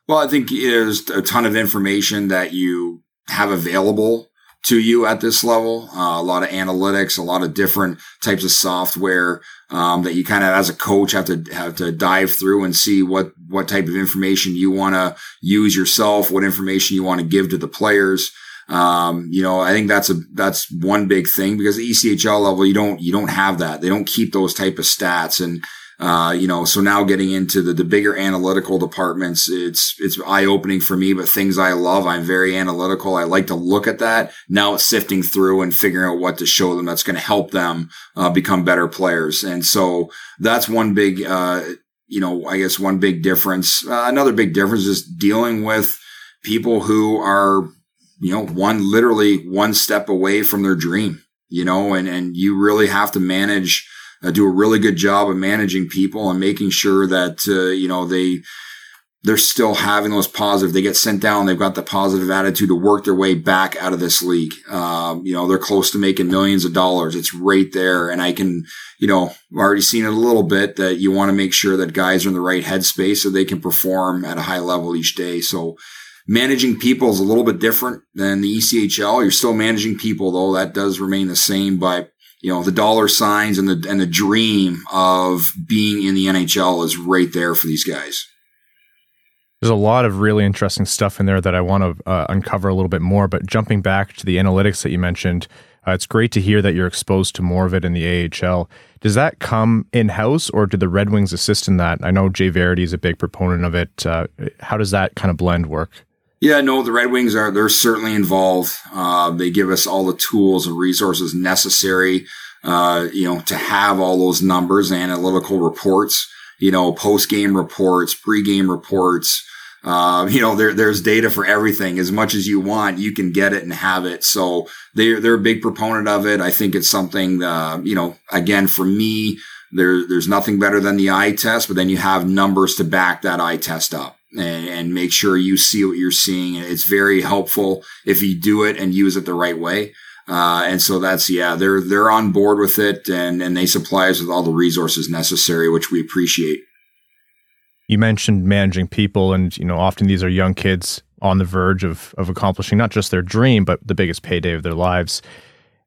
Well, I think there's a ton of information that you have available to you at this level. Uh, a lot of analytics, a lot of different types of software um, that you kind of, as a coach, have to have to dive through and see what what type of information you want to use yourself, what information you want to give to the players. Um, you know, I think that's a that's one big thing because the ECHL level, you don't you don't have that. They don't keep those type of stats and uh, you know, so now getting into the, the bigger analytical departments, it's, it's eye opening for me, but things I love, I'm very analytical. I like to look at that. Now it's sifting through and figuring out what to show them that's going to help them, uh, become better players. And so that's one big, uh, you know, I guess one big difference, uh, another big difference is dealing with people who are, you know, one literally one step away from their dream, you know, and, and you really have to manage, uh, do a really good job of managing people and making sure that, uh, you know, they, they're still having those positive. They get sent down. They've got the positive attitude to work their way back out of this league. Um, you know, they're close to making millions of dollars. It's right there. And I can, you know, I've already seen it a little bit that you want to make sure that guys are in the right headspace so they can perform at a high level each day. So managing people is a little bit different than the ECHL. You're still managing people though. That does remain the same, but you know, the dollar signs and the, and the dream of being in the NHL is right there for these guys. There's a lot of really interesting stuff in there that I want to uh, uncover a little bit more. But jumping back to the analytics that you mentioned, uh, it's great to hear that you're exposed to more of it in the AHL. Does that come in house, or do the Red Wings assist in that? I know Jay Verity is a big proponent of it. Uh, how does that kind of blend work? Yeah, no, the Red Wings are they're certainly involved. Uh, they give us all the tools and resources necessary, uh, you know, to have all those numbers, analytical reports, you know, post game reports, pre game reports. Uh, you know, there, there's data for everything. As much as you want, you can get it and have it. So they're, they're a big proponent of it. I think it's something, uh, you know, again, for me, there, there's nothing better than the eye test, but then you have numbers to back that eye test up and, and make sure you see what you're seeing. It's very helpful if you do it and use it the right way. Uh, and so that's, yeah, they're, they're on board with it and, and they supply us with all the resources necessary, which we appreciate you mentioned managing people and you know often these are young kids on the verge of of accomplishing not just their dream but the biggest payday of their lives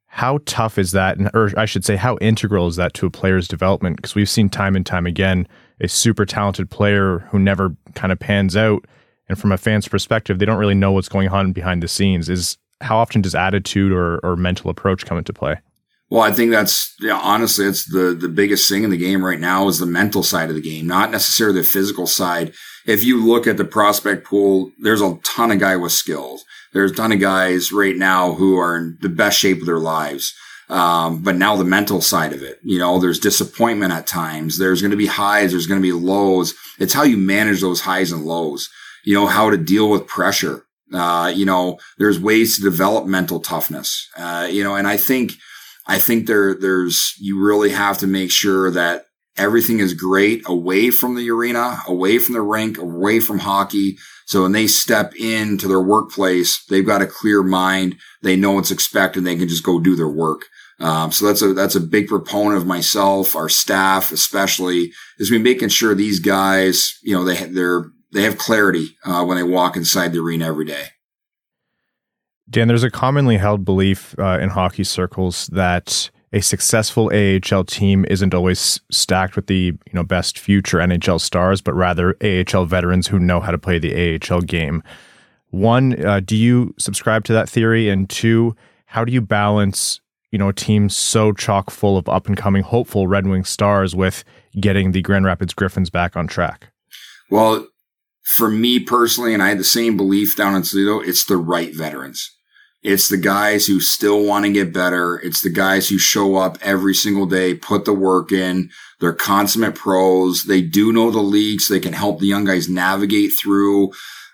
how tough is that and or i should say how integral is that to a player's development because we've seen time and time again a super talented player who never kind of pans out and from a fan's perspective they don't really know what's going on behind the scenes is how often does attitude or, or mental approach come into play well, I think that's honestly, it's the the biggest thing in the game right now is the mental side of the game, not necessarily the physical side. If you look at the prospect pool, there's a ton of guys with skills. There's a ton of guys right now who are in the best shape of their lives. Um, but now the mental side of it, you know, there's disappointment at times. There's going to be highs. There's going to be lows. It's how you manage those highs and lows. You know, how to deal with pressure. Uh, you know, there's ways to develop mental toughness. Uh, you know, and I think, I think there, there's, you really have to make sure that everything is great away from the arena, away from the rink, away from hockey. So when they step into their workplace, they've got a clear mind. They know what's expected. They can just go do their work. Um, so that's a that's a big proponent of myself, our staff, especially, is we making sure these guys, you know, they they're they have clarity uh, when they walk inside the arena every day. Dan, there's a commonly held belief uh, in hockey circles that a successful AHL team isn't always stacked with the you know best future NHL stars, but rather AHL veterans who know how to play the AHL game. One, uh, do you subscribe to that theory? And two, how do you balance you know a team so chock full of up and coming hopeful Red Wing stars with getting the Grand Rapids Griffins back on track? Well, for me personally, and I had the same belief down in Toledo, it's the right veterans. It's the guys who still want to get better. It's the guys who show up every single day, put the work in. They're consummate pros. They do know the leagues. so they can help the young guys navigate through,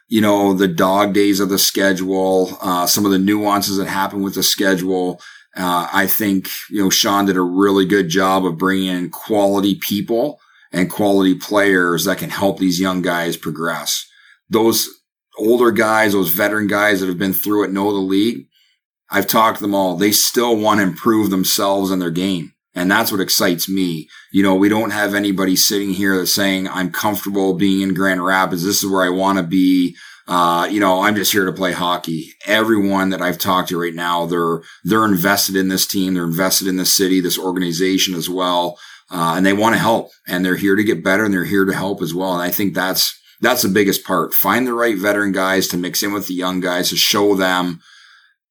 you know, the dog days of the schedule, uh, some of the nuances that happen with the schedule. Uh, I think, you know, Shawn did a really good job of bringing in quality people and quality players that can help these young guys progress. Those older guys, those veteran guys that have been through it, know the league. I've talked to them all. They still want to improve themselves and their game. And that's what excites me. You know, we don't have anybody sitting here that's saying, I'm comfortable being in Grand Rapids. This is where I want to be. Uh, you know, I'm just here to play hockey. Everyone that I've talked to right now, they're, they're invested in this team. They're invested in the city, this organization as well. Uh, and they want to help and they're here to get better and they're here to help as well. And I think that's, that's the biggest part. Find the right veteran guys to mix in with the young guys to show them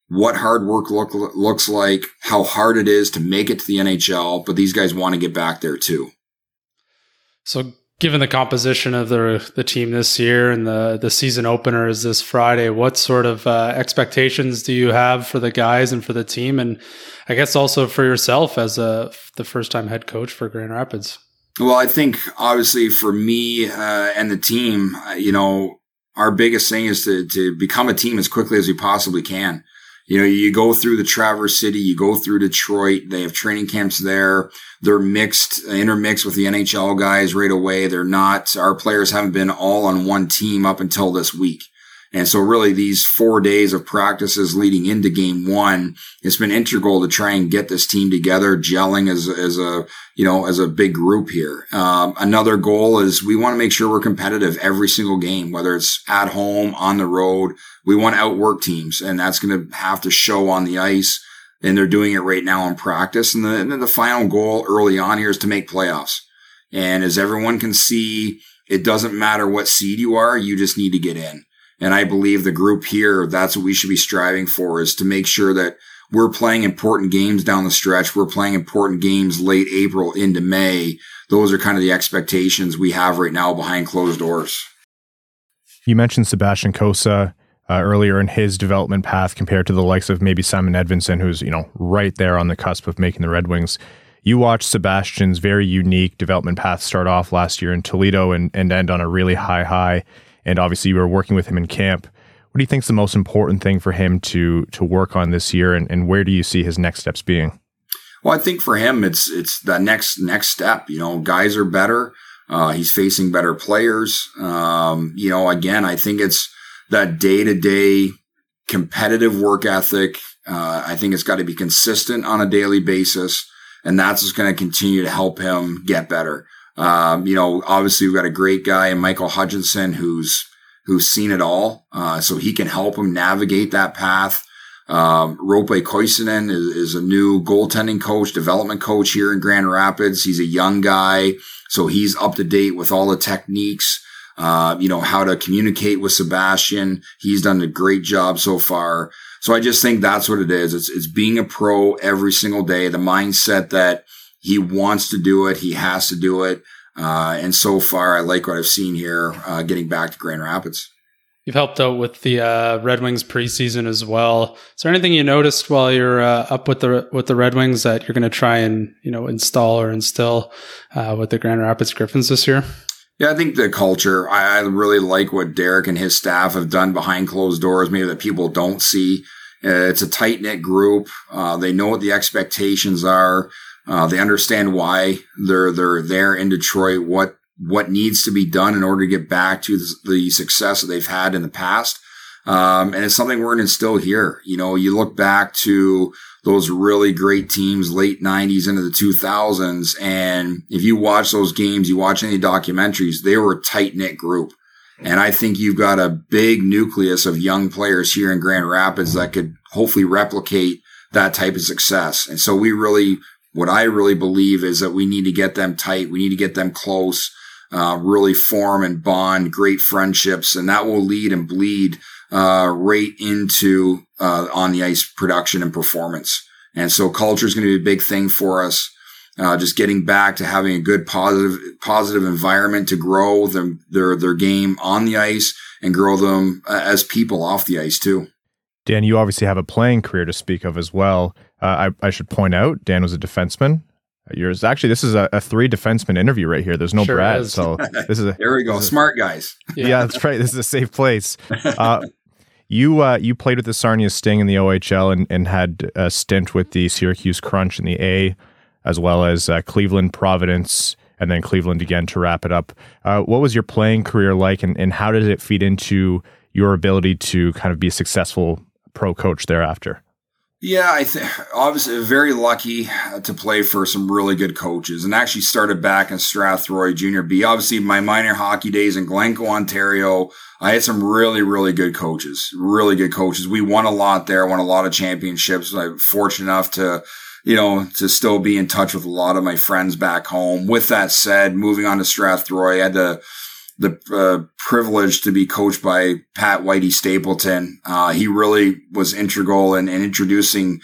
what hard work look, looks like, how hard it is to make it to the NHL, but these guys want to get back there too. So, given the composition of the the team this year and the the season opener is this Friday, what sort of uh, expectations do you have for the guys and for the team, and I guess also for yourself as a the first time head coach for Grand Rapids? Well, I think obviously for me uh, and the team, uh, you know, our biggest thing is to to become a team as quickly as we possibly can. You know, you go through the Traverse City, you go through Detroit. They have training camps there. They're mixed, intermixed with the NHL guys right away. They're not. Our players haven't been all on one team up until this week. And so really these four days of practices leading into game one, it's been integral to try and get this team together, gelling as, as a, you know, as a big group here. Um, another goal is we want to make sure we're competitive every single game, whether it's at home, on the road. We want to outwork teams and that's going to have to show on the ice. And they're doing it right now in practice. And, the, and then the final goal early on here is to make playoffs. And as everyone can see, it doesn't matter what seed you are. You just need to get in. And I believe the group here, that's what we should be striving for is to make sure that we're playing important games down the stretch. We're playing important games late April into May. Those are kind of the expectations we have right now behind closed doors. You mentioned Sebastian Cossa uh, earlier in his development path compared to the likes of maybe Simon Edvinsson, who's you know right there on the cusp of making the Red Wings. You watched Sebastian's very unique development path start off last year in Toledo and, and end on a really high high and obviously you were working with him in camp. What do you think is the most important thing for him to to work on this year, and, and where do you see his next steps being? Well, I think for him, it's it's the next next step. You know, guys are better. Uh, he's facing better players. Um, you know, again, I think it's that day to day competitive work ethic. Uh, I think it's got to be consistent on a daily basis, and that's just going to continue to help him get better. Um, you know, obviously we've got a great guy Michael Hutchinson who's who's seen it all, uh, so he can help him navigate that path. Um, Roope Koivunen is, is, a new goaltending coach, development coach here in Grand Rapids. He's a young guy, so he's up to date with all the techniques. Uh, you know, how to communicate with Sebastian. He's done a great job so far. So I just think that's what it is. It's, it's being a pro every single day. The mindset that he wants to do it. He has to do it. Uh, and so far, I like what I've seen here uh, getting back to Grand Rapids. You've helped out with the uh, Red Wings preseason as well. Is there anything you noticed while you're uh, up with the with the Red Wings that you're going to try and you know install or instill uh, with the Grand Rapids Griffins this year? Yeah, I think the culture. I, I really like what Derek and his staff have done behind closed doors, maybe that people don't see. Uh, it's a tight knit group. they know what the expectations are. Uh, they understand why they're they're there in Detroit. What what needs to be done in order to get back to the success that they've had in the past. Um, and it's something we're going to instill here. You know, you look back to those really great teams, late 90s into the 2000s. And if you watch those games, you watch any documentaries, they were a tight knit group. And I think you've got a big nucleus of young players here in Grand Rapids that could hopefully replicate that type of success. And so we really what I really believe is that we need to get them tight. We need to get them close, uh, really form and bond great friendships. And that will lead and bleed, uh, right into, uh, on the ice production and performance. And so culture is going to be a big thing for us. Uh, just getting back to having a good positive, positive environment to grow them, their, their game on the ice and grow them uh, as people off the ice too. Dan, you obviously have a playing career to speak of as well. Uh, I, I, should point out, Dan was a defenseman. Yours actually, this is a, a three defenseman interview right here. There's no sure Brad, is. so this is a, there we go. Smart guys. Yeah. yeah. that's right. This is a safe place. Uh, you uh, you played with the Sarnia Sting in the OHL and, and had a stint with the Syracuse Crunch in the A, as well as uh, Cleveland Providence, and then Cleveland again to wrap it up. Uh, what was your playing career like, and, and how did it feed into your ability to kind of be a successful pro coach thereafter? Yeah, I think obviously very lucky uh, to play for some really good coaches and actually started back in Strathroy Junior B. Obviously, my minor hockey days in Glencoe, Ontario, I had some really, really good coaches, really good coaches. We won a lot there, won a lot of championships. I'm fortunate enough to, you know, to still be in touch with a lot of my friends back home. With that said, moving on to Strathroy, I had to, the uh, privilege to be coached by Pat Whitey Stapleton. Uh, he really was integral in, in, introducing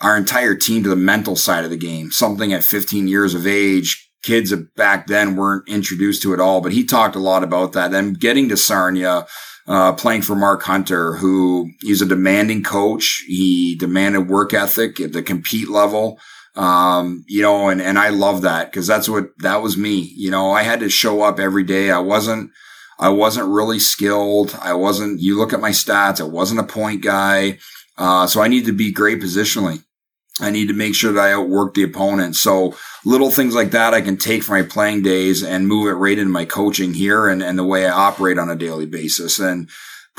our entire team to the mental side of the game, something at 15 years of age. Kids back then weren't introduced to it all, but he talked a lot about that. Then getting to Sarnia, uh, playing for Mark Hunter, who he's a demanding coach. He demanded work ethic at the compete level. Um, you know, and, and I love that because that's what, that was me. You know, I had to show up every day. I wasn't, I wasn't really skilled. I wasn't, you look at my stats, I wasn't a point guy. Uh, so I need to be great positionally. I need to make sure that I outwork the opponent. So little things like that I can take from my playing days and move it right into my coaching here and, and the way I operate on a daily basis. And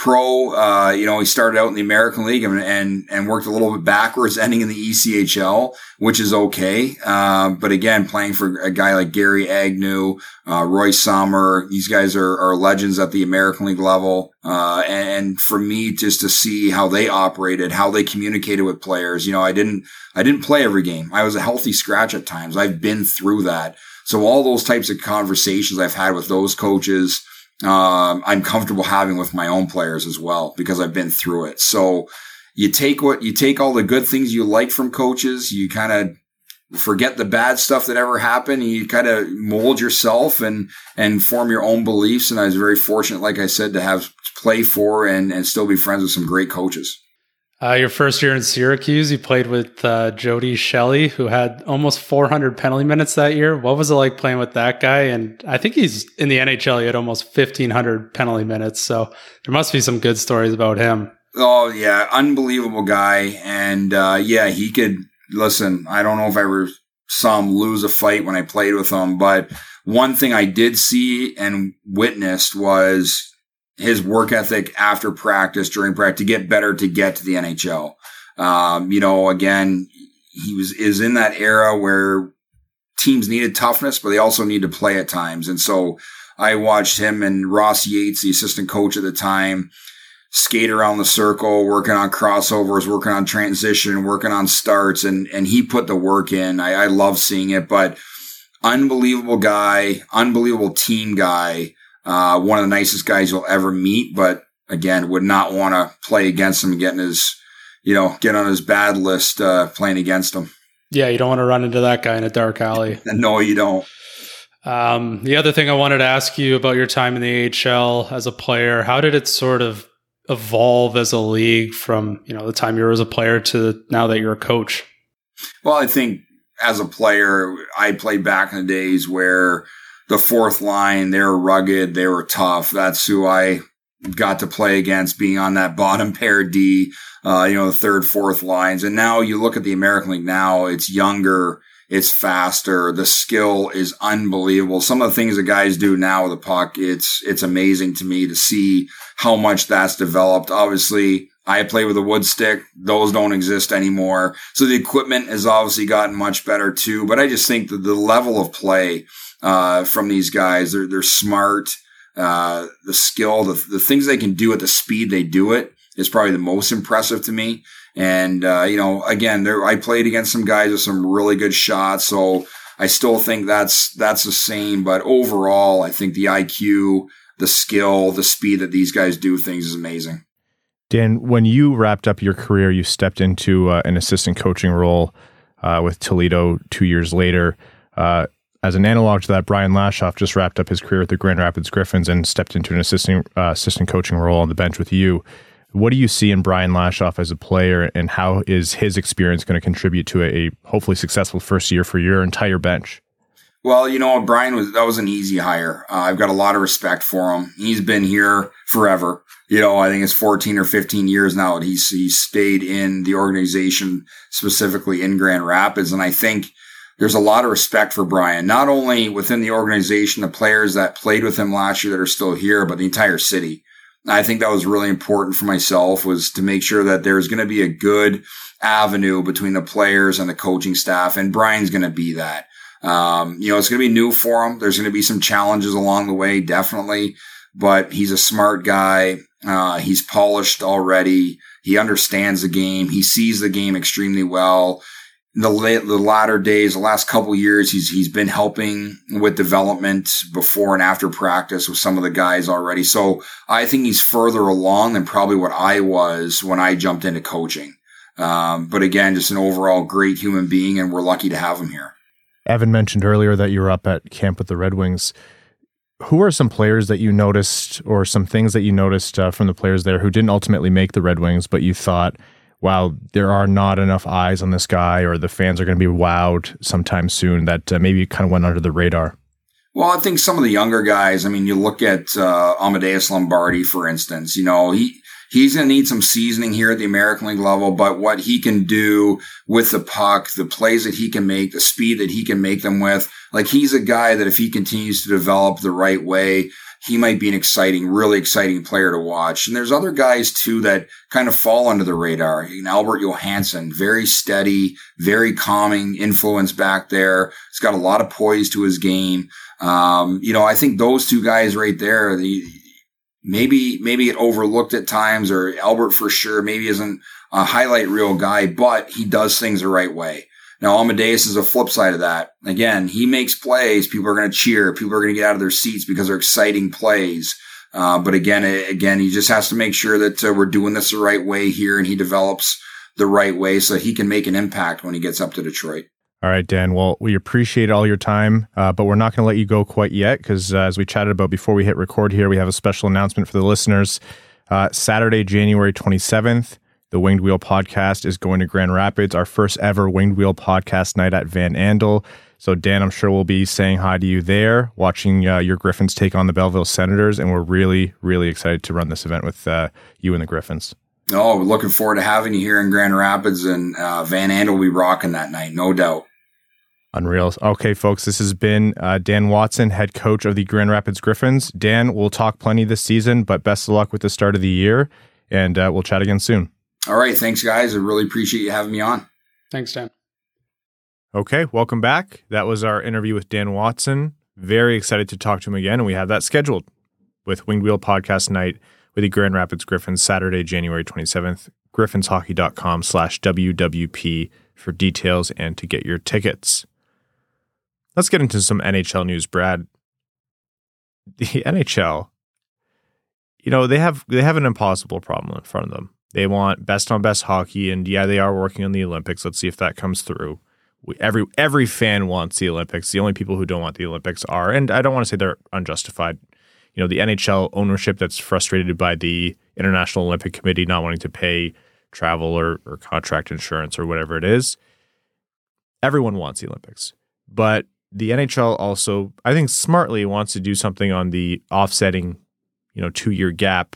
pro. Uh, you know, he started out in the American League and, and, and worked a little bit backwards, ending in the ECHL, which is okay. Uh, but again, playing for a guy like Gary Agnew, uh, Roy Sommer, these guys are, are legends at the American League level. Uh, and, and for me, just to see how they operated, how they communicated with players, you know, I didn't, I didn't play every game. I was a healthy scratch at times. I've been through that. So all those types of conversations I've had with those coaches, um, I'm comfortable having with my own players as well because I've been through it. So you take what you take all the good things you like from coaches, you kind of forget the bad stuff that ever happened. You kind of mold yourself and and form your own beliefs. And I was very fortunate, like I said, to have play for and and still be friends with some great coaches. Uh, your first year in Syracuse, you played with uh, Jody Shelley, who had almost 400 penalty minutes that year. What was it like playing with that guy? And I think he's in the NHL. He had almost 1,500 penalty minutes. So there must be some good stories about him. Oh yeah, unbelievable guy, and uh, yeah, he could listen. I don't know if I ever saw him lose a fight when I played with him, but one thing I did see and witnessed was his work ethic after practice, during practice, to get better to get to the NHL. Um, you know, again, he was is in that era where teams needed toughness, but they also need to play at times. And so I watched him and Ross Yates, the assistant coach at the time, skate around the circle, working on crossovers, working on transition, working on starts, and and he put the work in. I, I love seeing it, but unbelievable guy, unbelievable team guy. Uh, one of the nicest guys you'll ever meet, but again, would not want to play against him getting his, you know, get on his bad list uh, playing against him. Yeah, you don't want to run into that guy in a dark alley. no, you don't. Um, the other thing I wanted to ask you about your time in the AHL as a player, how did it sort of evolve as a league from you know the time you were as a player to now that you're a coach? Well, I think as a player, I played back in the days where the fourth line, they were rugged, they were tough. That's who I got to play against, being on that bottom pair D, uh, you know, the third, fourth lines. And now you look at the American League now, it's younger, it's faster, the skill is unbelievable. Some of the things the guys do now with the puck, it's it's amazing to me to see how much that's developed. Obviously, I play with a wood stick. Those don't exist anymore. So the equipment has obviously gotten much better too. But I just think that the level of play uh, from these guys. They're they're smart. Uh, the skill, the, the things they can do at the speed they do it is probably the most impressive to me. And uh, you know, again, there I played against some guys with some really good shots, so I still think that's that's the same. But overall, I think the IQ, the skill, the speed that these guys do things is amazing. Dan, when you wrapped up your career, you stepped into uh, an assistant coaching role uh, with Toledo two years later. Uh, as an analog to that, Brian Lashoff just wrapped up his career with the Grand Rapids Griffins and stepped into an assistant uh, assistant coaching role on the bench with you. What do you see in Brian Lashoff as a player, and how is his experience going to contribute to a, a hopefully successful first year for your entire bench? Well, you know, Brian was that was an easy hire. Uh, I've got a lot of respect for him. He's been here forever. You know, I think it's 14 or 15 years now that he's he's stayed in the organization, specifically in Grand Rapids, and I think there's a lot of respect for Brian, not only within the organization, the players that played with him last year that are still here, but the entire city. I think that was really important for myself was to make sure that there's going to be a good avenue between the players and the coaching staff. And Brian's going to be that. Um, you know, it's going to be new for him. There's going to be some challenges along the way, definitely, but he's a smart guy. Uh, he's polished already. He understands the game. He sees the game extremely well the late, the latter days, the last couple years, he's he's been helping with development before and after practice with some of the guys already. So I think he's further along than probably what I was when I jumped into coaching. Um, but again, just an overall great human being, and we're lucky to have him here. Evan mentioned earlier that you were up at camp with the Red Wings. Who are some players that you noticed, or some things that you noticed uh, from the players there who didn't ultimately make the Red Wings, but you thought while there are not enough eyes on this guy or the fans are going to be wowed sometime soon, that uh, maybe kind of went under the radar? Well, I think some of the younger guys, I mean, you look at uh, Amadeus Lombardi, for instance, you know, he, he's going to need some seasoning here at the American League level, but what he can do with the puck, the plays that he can make, the speed that he can make them with, like he's a guy that if he continues to develop the right way, he might be an exciting, really exciting player to watch. And there's other guys too that kind of fall under the radar. Albert Johansson, very steady, very calming influence back there. He's got a lot of poise to his game. Um, you know, I think those two guys right there, the, maybe, maybe it overlooked at times or Albert for sure, maybe isn't a highlight reel guy, but he does things the right way. Now, Amadeus is a flip side of that. Again, he makes plays. People are going to cheer. People are going to get out of their seats because they're exciting plays. Uh, but again, again, he just has to make sure that uh, we're doing this the right way here and he develops the right way so he can make an impact when he gets up to Detroit. All right, Dan. Well, we appreciate all your time, uh, but we're not going to let you go quite yet because, uh, as we chatted about before we hit record here, we have a special announcement for the listeners. Uh, Saturday, January 27th, the Winged Wheel podcast is going to Grand Rapids, our first ever Winged Wheel podcast night at Van Andel. So, Dan, I'm sure we'll be saying hi to you there, watching uh, your Griffins take on the Belleville Senators. And we're really, really excited to run this event with uh, you and the Griffins. Oh, we're looking forward to having you here in Grand Rapids, and uh, Van Andel will be rocking that night, no doubt. Unreal. Okay, folks, this has been uh, Dan Watson, head coach of the Grand Rapids Griffins. Dan, we'll talk plenty this season, but best of luck with the start of the year, and uh, we'll chat again soon. All right. Thanks, guys. I really appreciate you having me on. Thanks, Dan. Okay. Welcome back. That was our interview with Dan Watson. Very excited to talk to him again. And we have that scheduled with Winged Wheel Podcast Night with the Grand Rapids Griffins Saturday, January 27th. GriffinsHockey.com slash WWP for details and to get your tickets. Let's get into some NHL news, Brad. The NHL, you know, they have they have an impossible problem in front of them. They want best on best hockey, and yeah, they are working on the Olympics. Let's see if that comes through. We, every every fan wants the Olympics. The only people who don't want the Olympics are, and I don't want to say they're unjustified. You know, the NHL ownership that's frustrated by the International Olympic Committee not wanting to pay travel or, or contract insurance or whatever it is. Everyone wants the Olympics, but the NHL also, I think, smartly wants to do something on the offsetting, you know, two year gap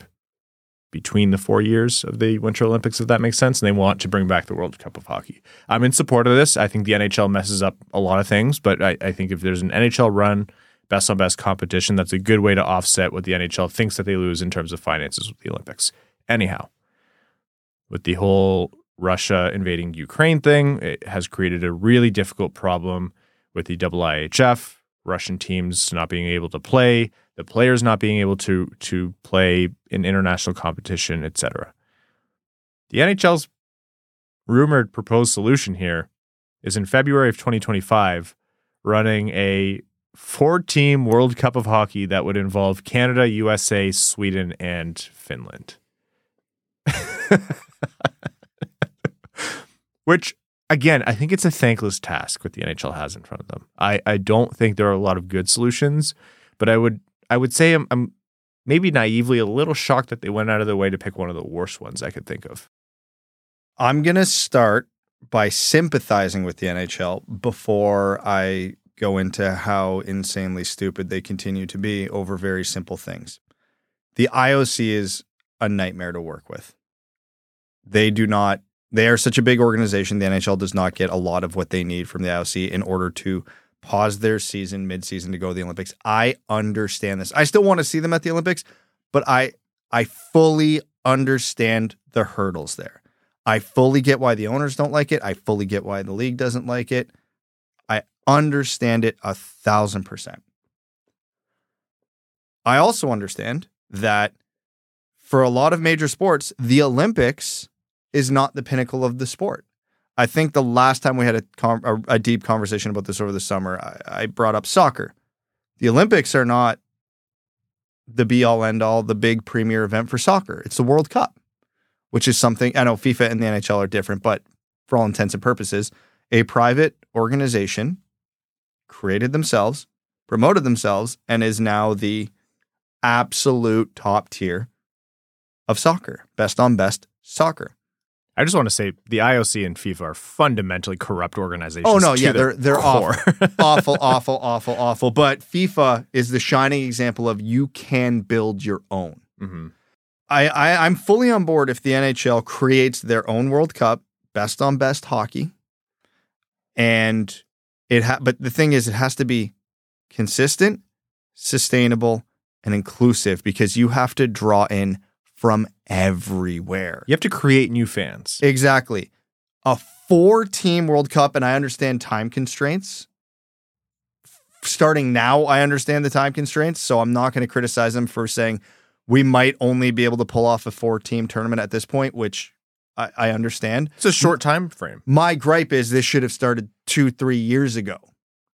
between the four years of the Winter Olympics, if that makes sense. And they want to bring back the World Cup of Hockey. I'm in support of this. I think the NHL messes up a lot of things, but I, I think if there's an NHL run, best on best competition, that's a good way to offset what the NHL thinks that they lose in terms of finances with the Olympics. Anyhow, with the whole Russia invading Ukraine thing, it has created a really difficult problem with the IIHF, Russian teams not being able to play the players not being able to to play in international competition, etc. The NHL's rumored proposed solution here is in February of 2025 running a four-team World Cup of Hockey that would involve Canada, USA, Sweden, and Finland. Which again, I think it's a thankless task what the NHL has in front of them. I, I don't think there are a lot of good solutions, but I would I would say I'm, I'm maybe naively a little shocked that they went out of their way to pick one of the worst ones I could think of. I'm going to start by sympathizing with the NHL before I go into how insanely stupid they continue to be over very simple things. The IOC is a nightmare to work with. They do not, they are such a big organization. The NHL does not get a lot of what they need from the IOC in order to pause their season mid-season to go to the Olympics. I understand this. I still want to see them at the Olympics, but I I fully understand the hurdles there. I fully get why the owners don't like it. I fully get why the league doesn't like it. I understand it a thousand percent. I also understand that for a lot of major sports, the Olympics is not the pinnacle of the sport. I think the last time we had a, com- a, deep conversation about this over the summer, I, I brought up soccer. The Olympics are not the be all end all, the big premier event for soccer. It's the World Cup, which is something I know FIFA and the NHL are different, but for all intents and purposes, a private organization created themselves, promoted themselves, and is now the absolute top tier of soccer, best on best soccer. I just want to say the IOC and FIFA are fundamentally corrupt organizations. Oh no, yeah, they're they're awful, awful, awful, awful, awful. But FIFA is the shining example of you can build your own. Mhm. I, I I'm fully on board if the NHL creates their own World Cup, best on best hockey, and it ha- but the thing is, it has to be consistent, sustainable, and inclusive because you have to draw in from everywhere. You have to create new fans. Exactly. A four team World Cup, and I understand time constraints. Starting now, I understand the time constraints. So I'm not going to criticize them for saying we might only be able to pull off a four team tournament at this point, which I, I understand. It's a short time frame. My gripe is this should have started two, three years ago.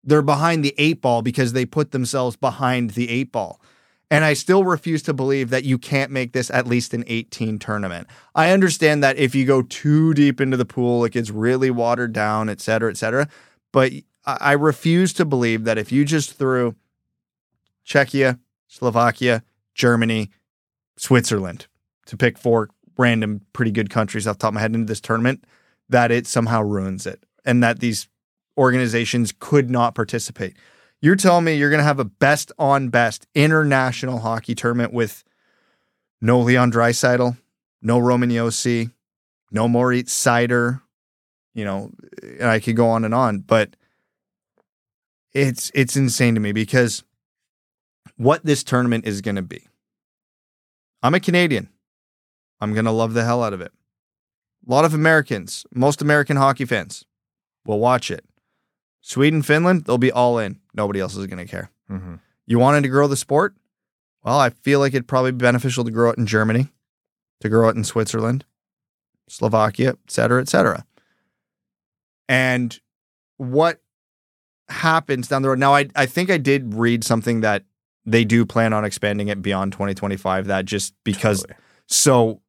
They're behind the eight ball because they put themselves behind the eight ball. And I still refuse to believe that you can't make this at least an 18 tournament. I understand that if you go too deep into the pool, it gets really watered down, et cetera, et cetera. But I refuse to believe that if you just threw Czechia, Slovakia, Germany, Switzerland to pick four random pretty good countries off the top of my head into this tournament, that it somehow ruins it and that these organizations could not participate. You're telling me you're going to have a best on best international hockey tournament with no Leon Draisaitl, no Roman Josi, no Moritz Seider, you know, and I could go on and on, but it's it's insane to me because what this tournament is going to be. I'm a Canadian. I'm going to love the hell out of it. A lot of Americans, most American hockey fans will watch it. Sweden, Finland, they'll be all in. Nobody else is going to care. hmm You wanted to grow the sport? Well, I feel like it'd probably be beneficial to grow it in Germany, to grow it in Switzerland, Slovakia, et cetera, et cetera. And what happens down the road? Now, I, I think I did read something that they do plan on expanding it beyond 2025. That just because Totally. so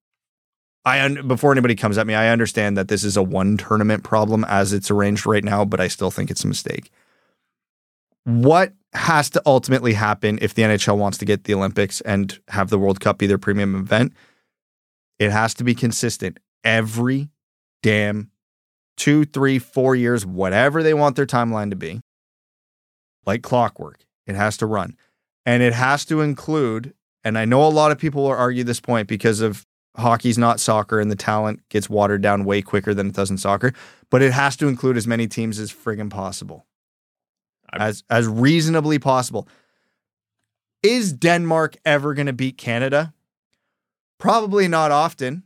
I un- before anybody comes at me, I understand that this is a one tournament problem as it's arranged right now, but I still think it's a mistake. What has to ultimately happen if the NHL wants to get the Olympics and have the World Cup be their premium event? It has to be consistent every damn two, three, four years, whatever they want their timeline to be, like clockwork. It has to run. And it has to include, and I know a lot of people will argue this point because of hockey's not soccer and the talent gets watered down way quicker than it does in soccer, but it has to include as many teams as friggin' possible. I'm- As as reasonably possible. Is Denmark ever going to beat Canada? Probably not often,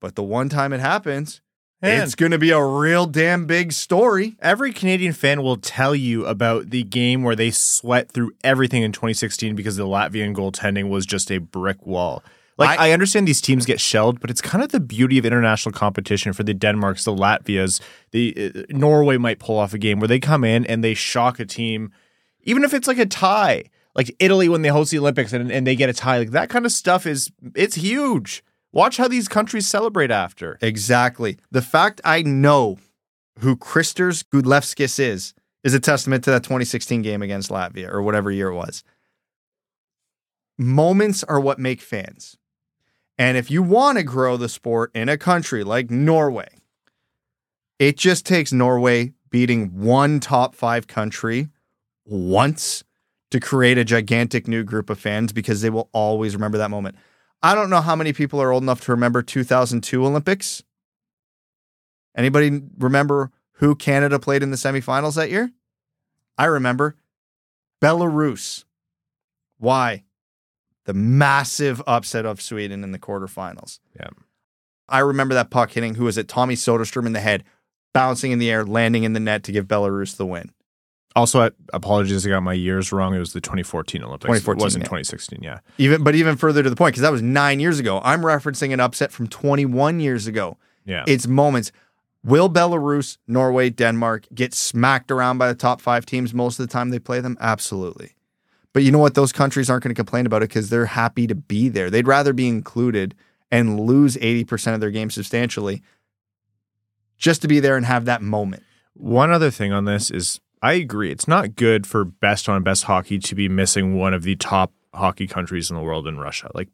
but the one time it happens, And it's going to be a real damn big story. every Canadian fan will tell you about the game where they sweat through everything in 2016 because the Latvian goaltending was just a brick wall. Like I, I- understand these teams get shelled, but it's kind of the beauty of international competition for the Denmarks, the Latvias, the uh, Norway might pull off a game where they come in and they shock a team, even if it's like a tie, like Italy when they host the Olympics and, and they get a tie. Like that kind of stuff is it's huge. Watch how these countries celebrate after. Exactly. The fact I know who Kristers Gudlevskis is is a testament to that 2016 game against Latvia or whatever year it was. Moments are what make fans. And if you want to grow the sport in a country like Norway, it just takes Norway beating one top five country once to create a gigantic new group of fans because they will always remember that moment. I don't know how many people are old enough to remember 2002 Olympics. Anybody remember who Canada played in the semifinals that year? I remember Belarus. Why? The massive upset of Sweden in the quarterfinals. Yeah. I remember that puck hitting who was it? Tommy Soderstrom in the head, bouncing in the air, landing in the net to give Belarus the win. Also, I apologies, I got my years wrong. It was the 2014 Olympics. 2014, it wasn't yeah. 2016. Yeah. Even but even further to the point, because that was nine years ago. I'm referencing an upset from 21 years ago. Yeah. It's moments. Will Belarus, Norway, Denmark get smacked around by the top five teams most of the time they play them? Absolutely. But you know what? Those countries aren't going to complain about it because they're happy to be there. They'd rather be included and lose 80% of their games substantially just to be there and have that moment. One other thing on this is I agree. It's not good for best on best hockey to be missing one of the top hockey countries in the world in Russia. Like,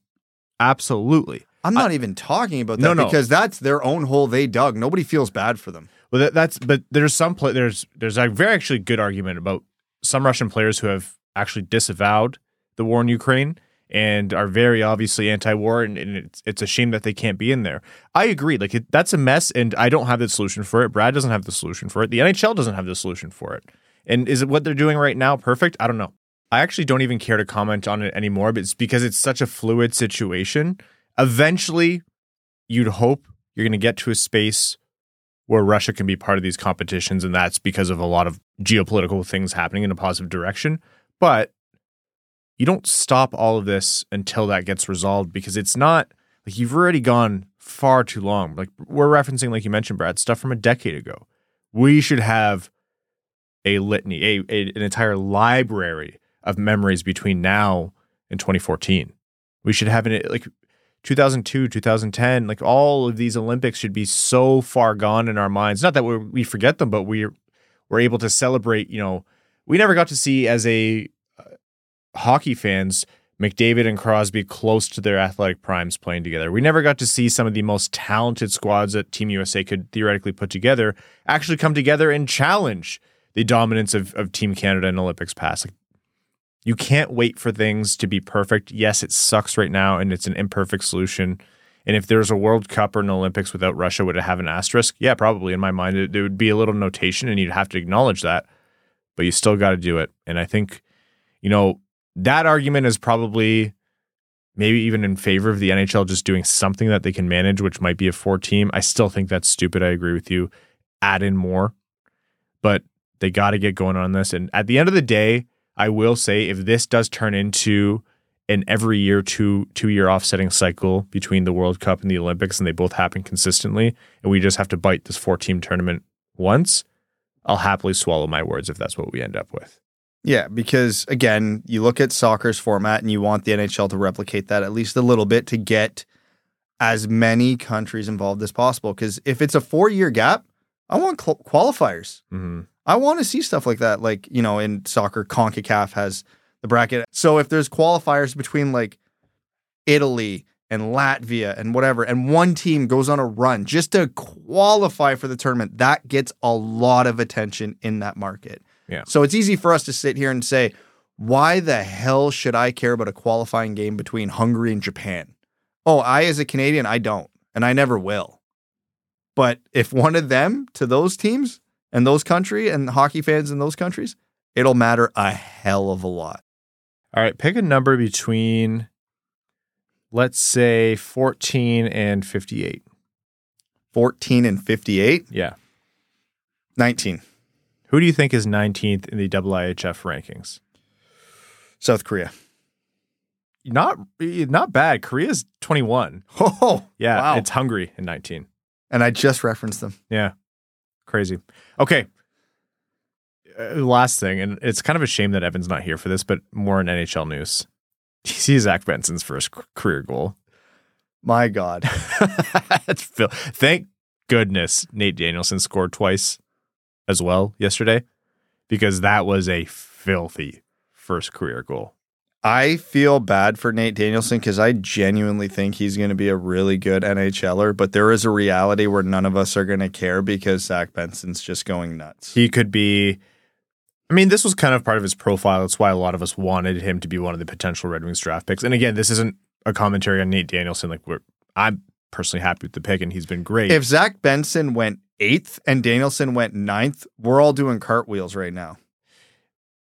absolutely. I'm not even talking about that No, no. because that's their own hole they dug. Nobody feels bad for them. Well, that, that's but there's some play, there's there's a very actually good argument about some Russian players who have actually disavowed the war in Ukraine and are very obviously anti-war, and, and it's it's a shame that they can't be in there. I agree, like it, that's a mess, and I don't have the solution for it. Brad doesn't have the solution for it. The NHL doesn't have the solution for it. And is it what they're doing right now perfect? I don't know. I actually don't even care to comment on it anymore, but it's because it's such a fluid situation. Eventually, you'd hope you're going to get to a space where Russia can be part of these competitions, and that's because of a lot of geopolitical things happening in a positive direction. But you don't stop all of this until that gets resolved because it's not like you've already gone far too long. Like we're referencing, like you mentioned, Brad, stuff from a decade ago. We should have a litany, a, a an entire library of memories between now and 2014. We should have an like 2002, 2010, like all of these Olympics should be so far gone in our minds. Not that we we forget them, but we're we're able to celebrate. You know, we never got to see as a uh, hockey fans McDavid and Crosby close to their athletic primes playing together. We never got to see some of the most talented squads that Team USA could theoretically put together actually come together and challenge the dominance of, of Team Canada in Olympics past. Like, you can't wait for things to be perfect. Yes, it sucks right now and it's an imperfect solution. And if there's a World Cup or an Olympics without Russia, would it have an asterisk? Yeah, probably. In my mind, it, it would be a little notation and you'd have to acknowledge that. But you still got to do it. And I think, you know, that argument is probably maybe even in favor of the NHL just doing something that they can manage, which might be a four team. I still think that's stupid. I agree with you. Add in more. But they got to get going on this. And at the end of the day, I will say if this does turn into an every year two two year offsetting cycle between the World Cup and the Olympics, and they both happen consistently, and we just have to bite this four team tournament once, I'll happily swallow my words if that's what we end up with. Yeah, because again, you look at soccer's format and you want the NHL to replicate that at least a little bit to get as many countries involved as possible. Because if it's a four year gap, I want cl- qualifiers. Mm-hmm. I want to see stuff like that. Like, you know, in soccer, CONCACAF has the bracket. So if there's qualifiers between like Italy and Latvia and whatever, and one team goes on a run just to qualify for the tournament, that gets a lot of attention in that market. Yeah. So it's easy for us to sit here and say, why the hell should I care about a qualifying game between Hungary and Japan? Oh, I, as a Canadian, I don't, and I never will. But if one of them to those teams and those country and hockey fans in those countries, it'll matter a hell of a lot. All right, pick a number between, let's say, 14 and 58. 14 and 58, Yeah. 19. Who do you think is 19th in the IIHF rankings? South Korea. Not not bad. Korea's 21. Oh, Yeah, Wow. it's Hungary in 19. and I just referenced them. Yeah. Crazy. Okay. Uh, last thing, and it's kind of a shame that Evan's not here for this, but more in NHL news. You see Zach Benson's first career goal. My God. That's Phil. Thank goodness Nate Danielson scored twice as well yesterday because that was a filthy first career goal. I feel bad for Nate Danielson because I genuinely think he's going to be a really good NHLer, but there is a reality where none of us are going to care because Zach Benson's just going nuts. He could be. I mean, this was kind of part of his profile. That's why a lot of us wanted him to be one of the potential Red Wings draft picks. And again, this isn't a commentary on Nate Danielson. Like, we're I'm personally happy with the pick, and he's been great. If Zach Benson went eighth and Danielson went ninth, we're all doing cartwheels right now.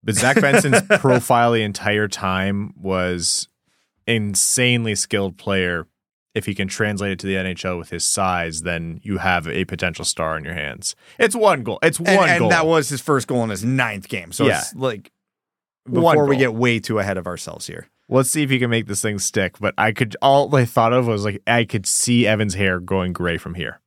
But Zach Benson's profile the entire time was insanely skilled player. If he can translate it to the NHL with his size, then you have a potential star in your hands. It's one goal. It's one And, and goal. that was his first goal in his ninth game. So Yeah. it's like before we get way too ahead of ourselves here. Let's see if he can make this thing stick. But I could all I thought of was like I could see Evan's hair going gray from here.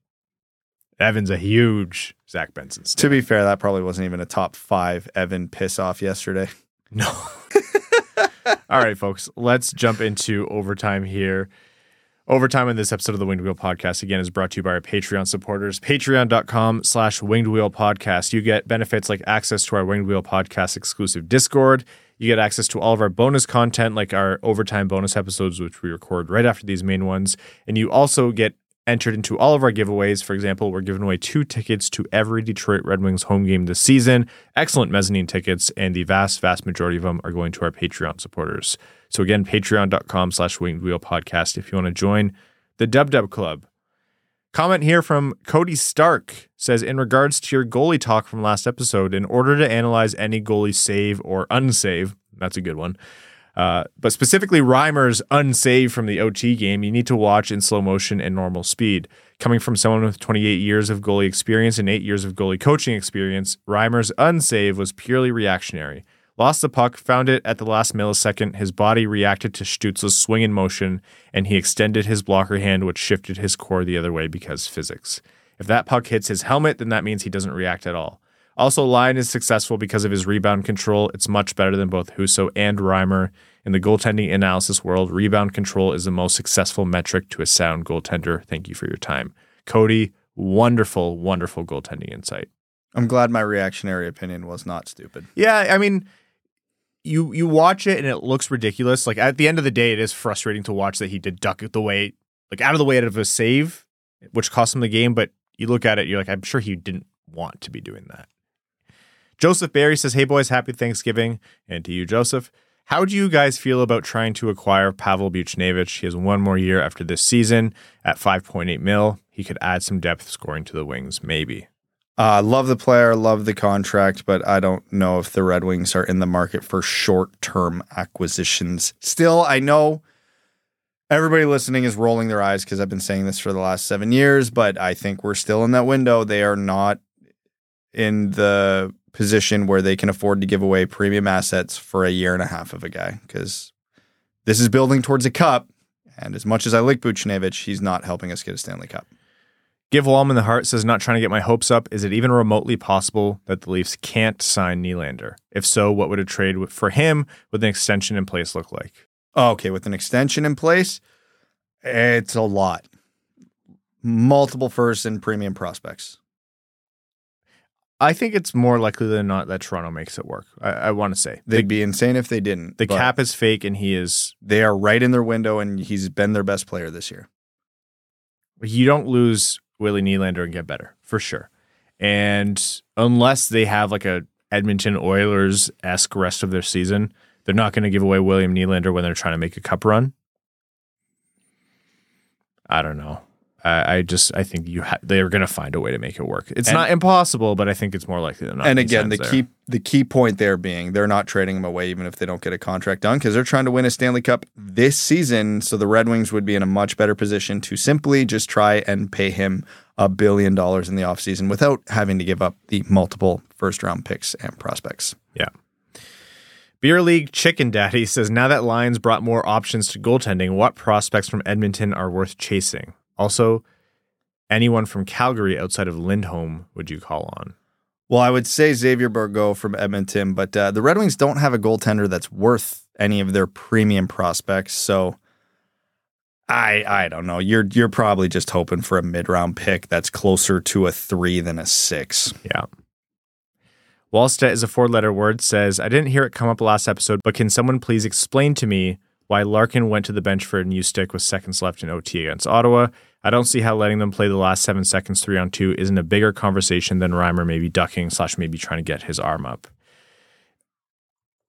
Evan's a huge Zach Benson. stan. To be fair, that probably wasn't even a top five Evan piss off yesterday. No. All right, folks, let's jump into overtime here. Overtime in this episode of the Winged Wheel Podcast, again, is brought to you by our Patreon supporters. Patreon.com slash Winged Wheel Podcast. You get benefits like access to our Winged Wheel Podcast exclusive Discord. You get access to all of our bonus content, like our overtime bonus episodes, which we record right after these main ones. And you also get entered into all of our giveaways. For example, we're giving away two tickets to every Detroit Red Wings home game this season. Excellent mezzanine tickets, and the vast, vast majority of them are going to our Patreon supporters. So again, patreon.com slash winged wheel podcast if you want to join the Dub Dub Club. Comment here from Cody Stark says in regards to your goalie talk from last episode, in order to analyze any goalie save or unsave, that's a good one. Uh, but specifically Reimer's unsave from the OT game, you need to watch in slow motion and normal speed. Coming from someone with 28 years of goalie experience and eight years of goalie coaching experience, Reimer's unsave was purely reactionary. Lost the puck, found it at the last millisecond. His body reacted to Stützle's swing in motion, and he extended his blocker hand, which shifted his core the other way because physics. If that puck hits his helmet, then that means he doesn't react at all. Also, Lyon is successful because of his rebound control. It's much better than both Husso and Reimer. In the goaltending analysis world, rebound control is the most successful metric to a sound goaltender. Thank you for your time. Cody, wonderful, wonderful goaltending insight. I'm glad my reactionary opinion was not stupid. Yeah, I mean, you you watch it and it looks ridiculous. Like at the end of the day, it is frustrating to watch that he did duck it the way, like out of the way out of a save, which cost him the game. But you look at it, you're like, I'm sure he didn't want to be doing that. Joseph Barry says, "Hey boys, happy Thanksgiving," and to you, Joseph. How do you guys feel about trying to acquire Pavel Buchnevich? He has one more year after this season at 5.8 mil. He could add some depth scoring to the wings, maybe. Uh, love the player, love the contract, but I don't know if the Red Wings are in the market for short term acquisitions. Still, I know everybody listening is rolling their eyes because I've been saying this for the last seven years, but I think we're still in that window. They are not in the position where they can afford to give away premium assets for a year and a half of a guy because this is building towards a cup. And as much as I like Buchnevich, he's not helping us get a Stanley Cup. Give Walman the Heart says, not trying to get my hopes up. Is it even remotely possible that the Leafs can't sign Nylander? If so, what would a trade for him with an extension in place look like? Oh, okay, with an extension in place, it's a lot. Multiple first and premium prospects. I think it's more likely than not that Toronto makes it work. I, I want to say They'd the, be insane if they didn't. the cap is fake, and he is. They are right in their window, and he's been their best player this year. You don't lose Willie Nylander and get better for sure. And unless they have like a Edmonton Oilers esque rest of their season, they're not going to give away William Nylander when they're trying to make a cup run. I don't know. I, I just I think you ha- they're going to find a way to make it work. It's And- not impossible, but I think it's more likely than not. and again, the there. key the key point there being they're not trading him away even if they don't get a contract done because they're trying to win a Stanley Cup this season. So the Red Wings would be in a much better position to simply just try and pay him a billion dollars in the offseason without having to give up the multiple first round picks and prospects. Yeah. Beer League Chicken Daddy says now that Lyon brought more options to goaltending, what prospects from Edmonton are worth chasing? Also, anyone from Calgary outside of Lindholm would you call on? Well, I would say Xavier Bourgault from Edmonton, but uh, the Red Wings don't have a goaltender that's worth any of their premium prospects. So I I don't know. You're you're probably just hoping for a mid round pick that's closer to a three than a six. Yeah. Wallstedt is a four letter word, says, I didn't hear it come up last episode, but can someone please explain to me why Larkin went to the bench for a new stick with seconds left in OT against Ottawa? I don't see how letting them play the last seven seconds three on two isn't a bigger conversation than Reimer maybe ducking slash maybe trying to get his arm up.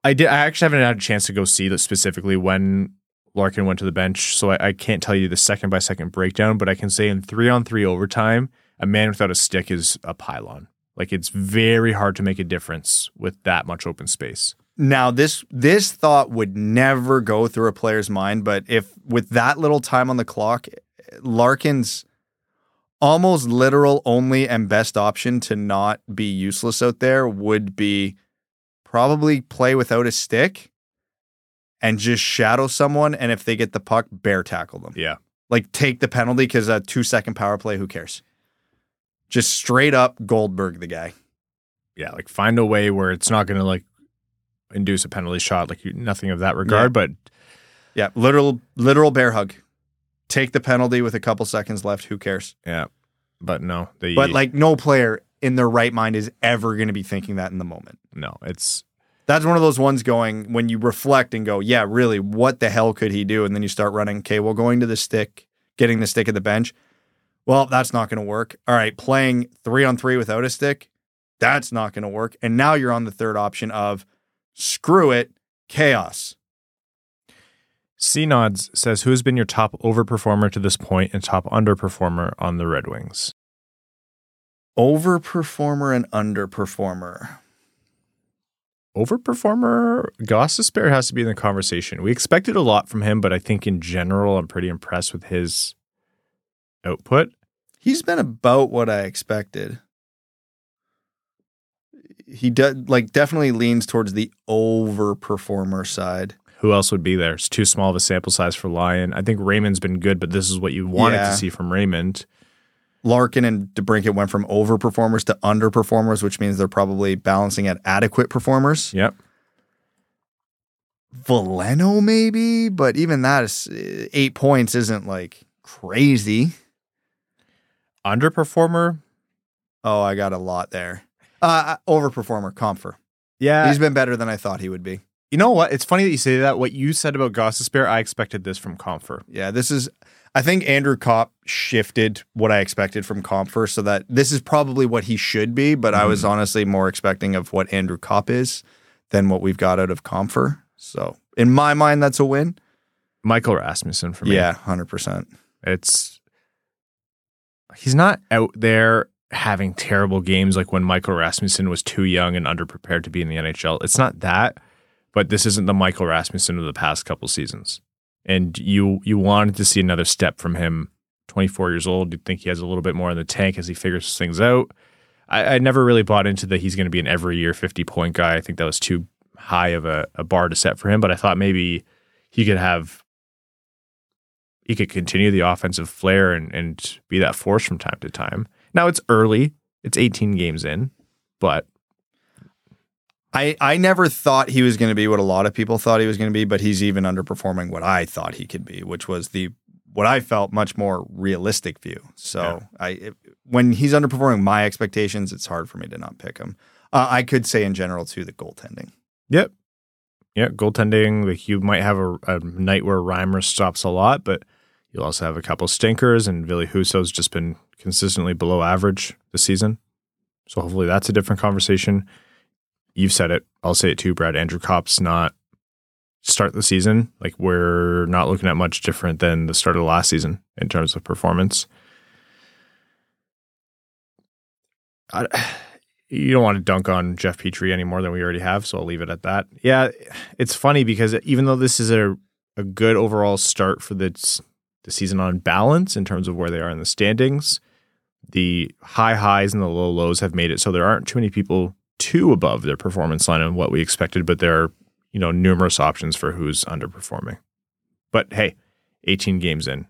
I did. I actually haven't had a chance to go see that specifically when Larkin went to the bench, so I, I can't tell you the second by second breakdown. But I can say in three on three overtime, a man without a stick is a pylon. Like it's very hard to make a difference with that much open space. Now this this thought would never go through a player's mind, but if with that little time on the clock, Larkin's almost literal only and best option to not be useless out there would be probably play without a stick and just shadow someone and if they get the puck bear tackle them. Yeah. Like take the penalty cuz a 2 second power play who cares. Just straight up Goldberg the guy. Yeah. Like find a way where it's not going to like induce a penalty shot, like you, nothing of that regard. Yeah. But Yeah, literal literal bear hug. Take the penalty with a couple seconds left, who cares? yeah. But no, the, But like no player in their right mind is ever going to be thinking that in the moment. no, it's that's one of those ones going when you reflect and go, yeah, really, what the hell could he do? And then you start running, okay, well, going to the stick, getting the stick at the bench. Well, that's not going to work. All right, playing three on three without a stick, that's not going to work. And now you're on the third option of screw it, chaos. C Nods says, Who has been your top overperformer to this point and top underperformer on the Red Wings? Overperformer and underperformer. Overperformer, Gostisbehere has to be in the conversation. We expected a lot from him, but I think in general, I'm pretty impressed with his output. He's been about what I expected. He does like definitely leans towards the overperformer side. Who else would be there? It's too small of a sample size for Lyon. I think Raymond's been good, but this is what you wanted Yeah. to see from Raymond. Larkin and DeBrincat went from overperformers to underperformers, which means they're probably balancing at adequate performers. Yep. Veleno maybe, but even that is uh, eight points isn't like crazy. Underperformer? Oh, I got a lot there. Uh, overperformer, Compher. Yeah. He's been better than I thought he would be. You know what? It's funny that you say that. What you said about Gostisbehere, I expected this from Compher. Yeah, this is. I think Andrew Copp shifted what I expected from Compher, so that this is probably what he should be. But I was mm. honestly more expecting of what Andrew Copp is than what we've got out of Compher. So in my mind, that's a win. Michael Rasmussen for me. Yeah, hundred percent. It's he's not out there having terrible games like when Michael Rasmussen was too young and underprepared to be in the NHL. It's not that, but this isn't the Michael Rasmussen of the past couple seasons. And you you wanted to see another step from him. 24 years old, you'd think he has a little bit more in the tank as he figures things out. I, I never really bought into that he's going to be an every year 50 point guy. I think that was too high of a, a bar to set for him, but I thought maybe he could have he could continue the offensive flair and, and be that force from time to time. Now it's early. It's 18 games in, but I I never thought he was going to be what a lot of people thought he was going to be, but he's even underperforming what I thought he could be, which was the what I felt much more realistic view. So Yeah. I it, when he's underperforming my expectations, it's hard for me to not pick him. Uh, I could say in general too the goaltending. yep. Yeah, goaltending, like you might have a, a night where Reimer stops a lot, but you'll also have a couple stinkers, and Billy Husso's just been consistently below average this season. So hopefully that's a different conversation. You've said it. I'll say it too, Brad. Andrew Copp's not start the season. Like we're not looking at much different than the start of the last season in terms of performance. I, you don't want to dunk on Jeff Petry any more than we already have, so I'll leave it at that. Yeah, it's funny because even though this is a a good overall start for the the season on balance in terms of where they are in the standings, the high highs and the low lows have made it so there aren't too many people too above their performance line and what we expected, but there are you know numerous options for who's underperforming. But hey, 18 games in,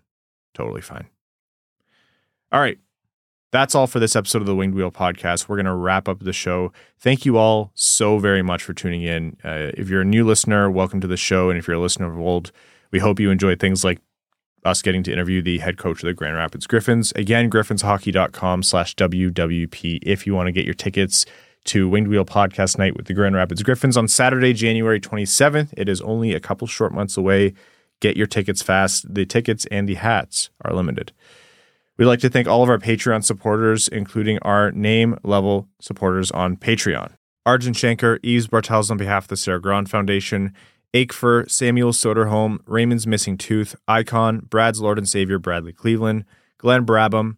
totally fine. All right. That's all for this episode of the Winged Wheel podcast. We're going to wrap up the show. Thank you all so very much for tuning in. Uh, if you're a new listener, welcome to the show. And if you're a listener of old, we hope you enjoy things like us getting to interview the head coach of the Grand Rapids Griffins. Again, griffinshockey.com slash WWP if you want to get your tickets to Winged Wheel Podcast Night with the Grand Rapids Griffins on Saturday, January 27th. It is only a couple short months away. Get your tickets fast. The tickets and the hats are limited. We'd like to thank all of our Patreon supporters, including our name level supporters on Patreon. Arjun Shankar, Eves Bartels on behalf of the Sarah Grand Foundation, Akefer, Samuel Soderholm, Raymond's Missing Tooth, Icon, Brad's Lord and Savior Bradley Cleveland, Glenn Brabham,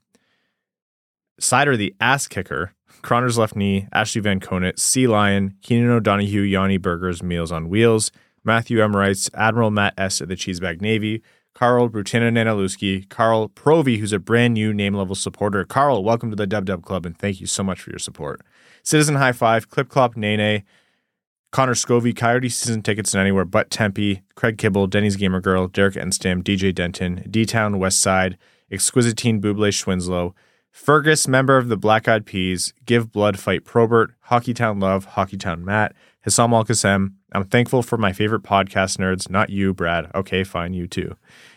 Cider the Ass Kicker, Croner's Left Knee, Ashley Van Conant, Sea Lion, Keenan O'Donohue, Yanni Burgers, Meals on Wheels, Matthew M. Wrights, Admiral Matt S. of the Cheesebag Navy, Carl Brutina Nanaluski, Carl Provi, who's a brand new name level supporter. Carl, welcome to the Dub Dub Club and thank you so much for your support. Citizen High Five, Clip Clop Nene, Connor Scovey, Coyote season tickets and anywhere but Tempe, Craig Kibble, Denny's Gamer Girl, Derek Enstam, DJ Denton, D Town West Side, Teen Buble Schwinslow, Fergus, member of the Black Eyed Peas, Give Blood Fight Probert, Hockeytown Love, Hockeytown Matt, Hassam Al Qassem. I'm thankful for my favorite podcast nerds, not you, Brad. Okay, fine, you too.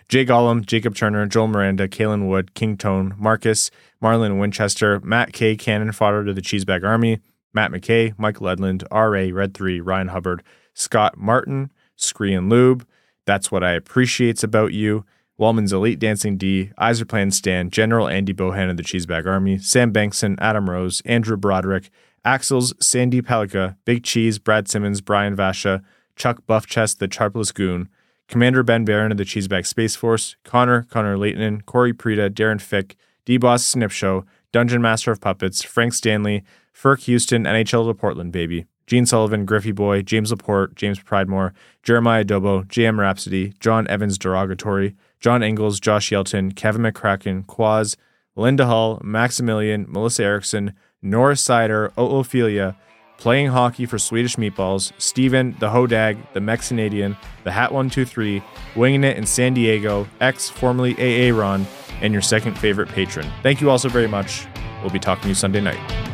Jay Gollum, Jacob Turner, Joel Miranda, Kalen Wood, King Tone, Marcus, Marlon Winchester, Matt K. Cannon fodder to the Cheesebag Army, Matt McKay, Mike Edlund, R.A., Red 3, Ryan Hubbard, Scott Martin, Scree and Lube. That's what I appreciates about you. Walman's Elite Dancing D, Yzerplan Stan, General Andy Bohan of the Cheesebag Army, Sam Bankson, Adam Rose, Andrew Broderick, Axels, Sandy Pelika, Big Cheese, Brad Simmons, Brian Vasha, Chuck Buffchest, the Charpless Goon, Commander Ben Barron of the Cheesebag Space Force, Connor, Connor Leighton, Corey Prida, Darren Fick, D-Boss Snip Show, Dungeon Master of Puppets, Frank Stanley, Ferk Houston, NHL to Portland, baby. Gene Sullivan, Griffey Boy, James Laporte, James Pridemore, Jeremiah Dobo, JM Rhapsody, John Evans Derogatory, John Engels, Josh Yelton, Kevin McCracken, Quaz, Linda Hull, Maximilian, Melissa Erickson, Norris Seider, Ophelia, playing hockey for Swedish Meatballs, Steven, the Hodag, the Mexinadian, the Hat 123, Winging It in San Diego, ex formerly AA Ron, and your second favorite patron. Thank you all so very much. We'll be talking to you Sunday night.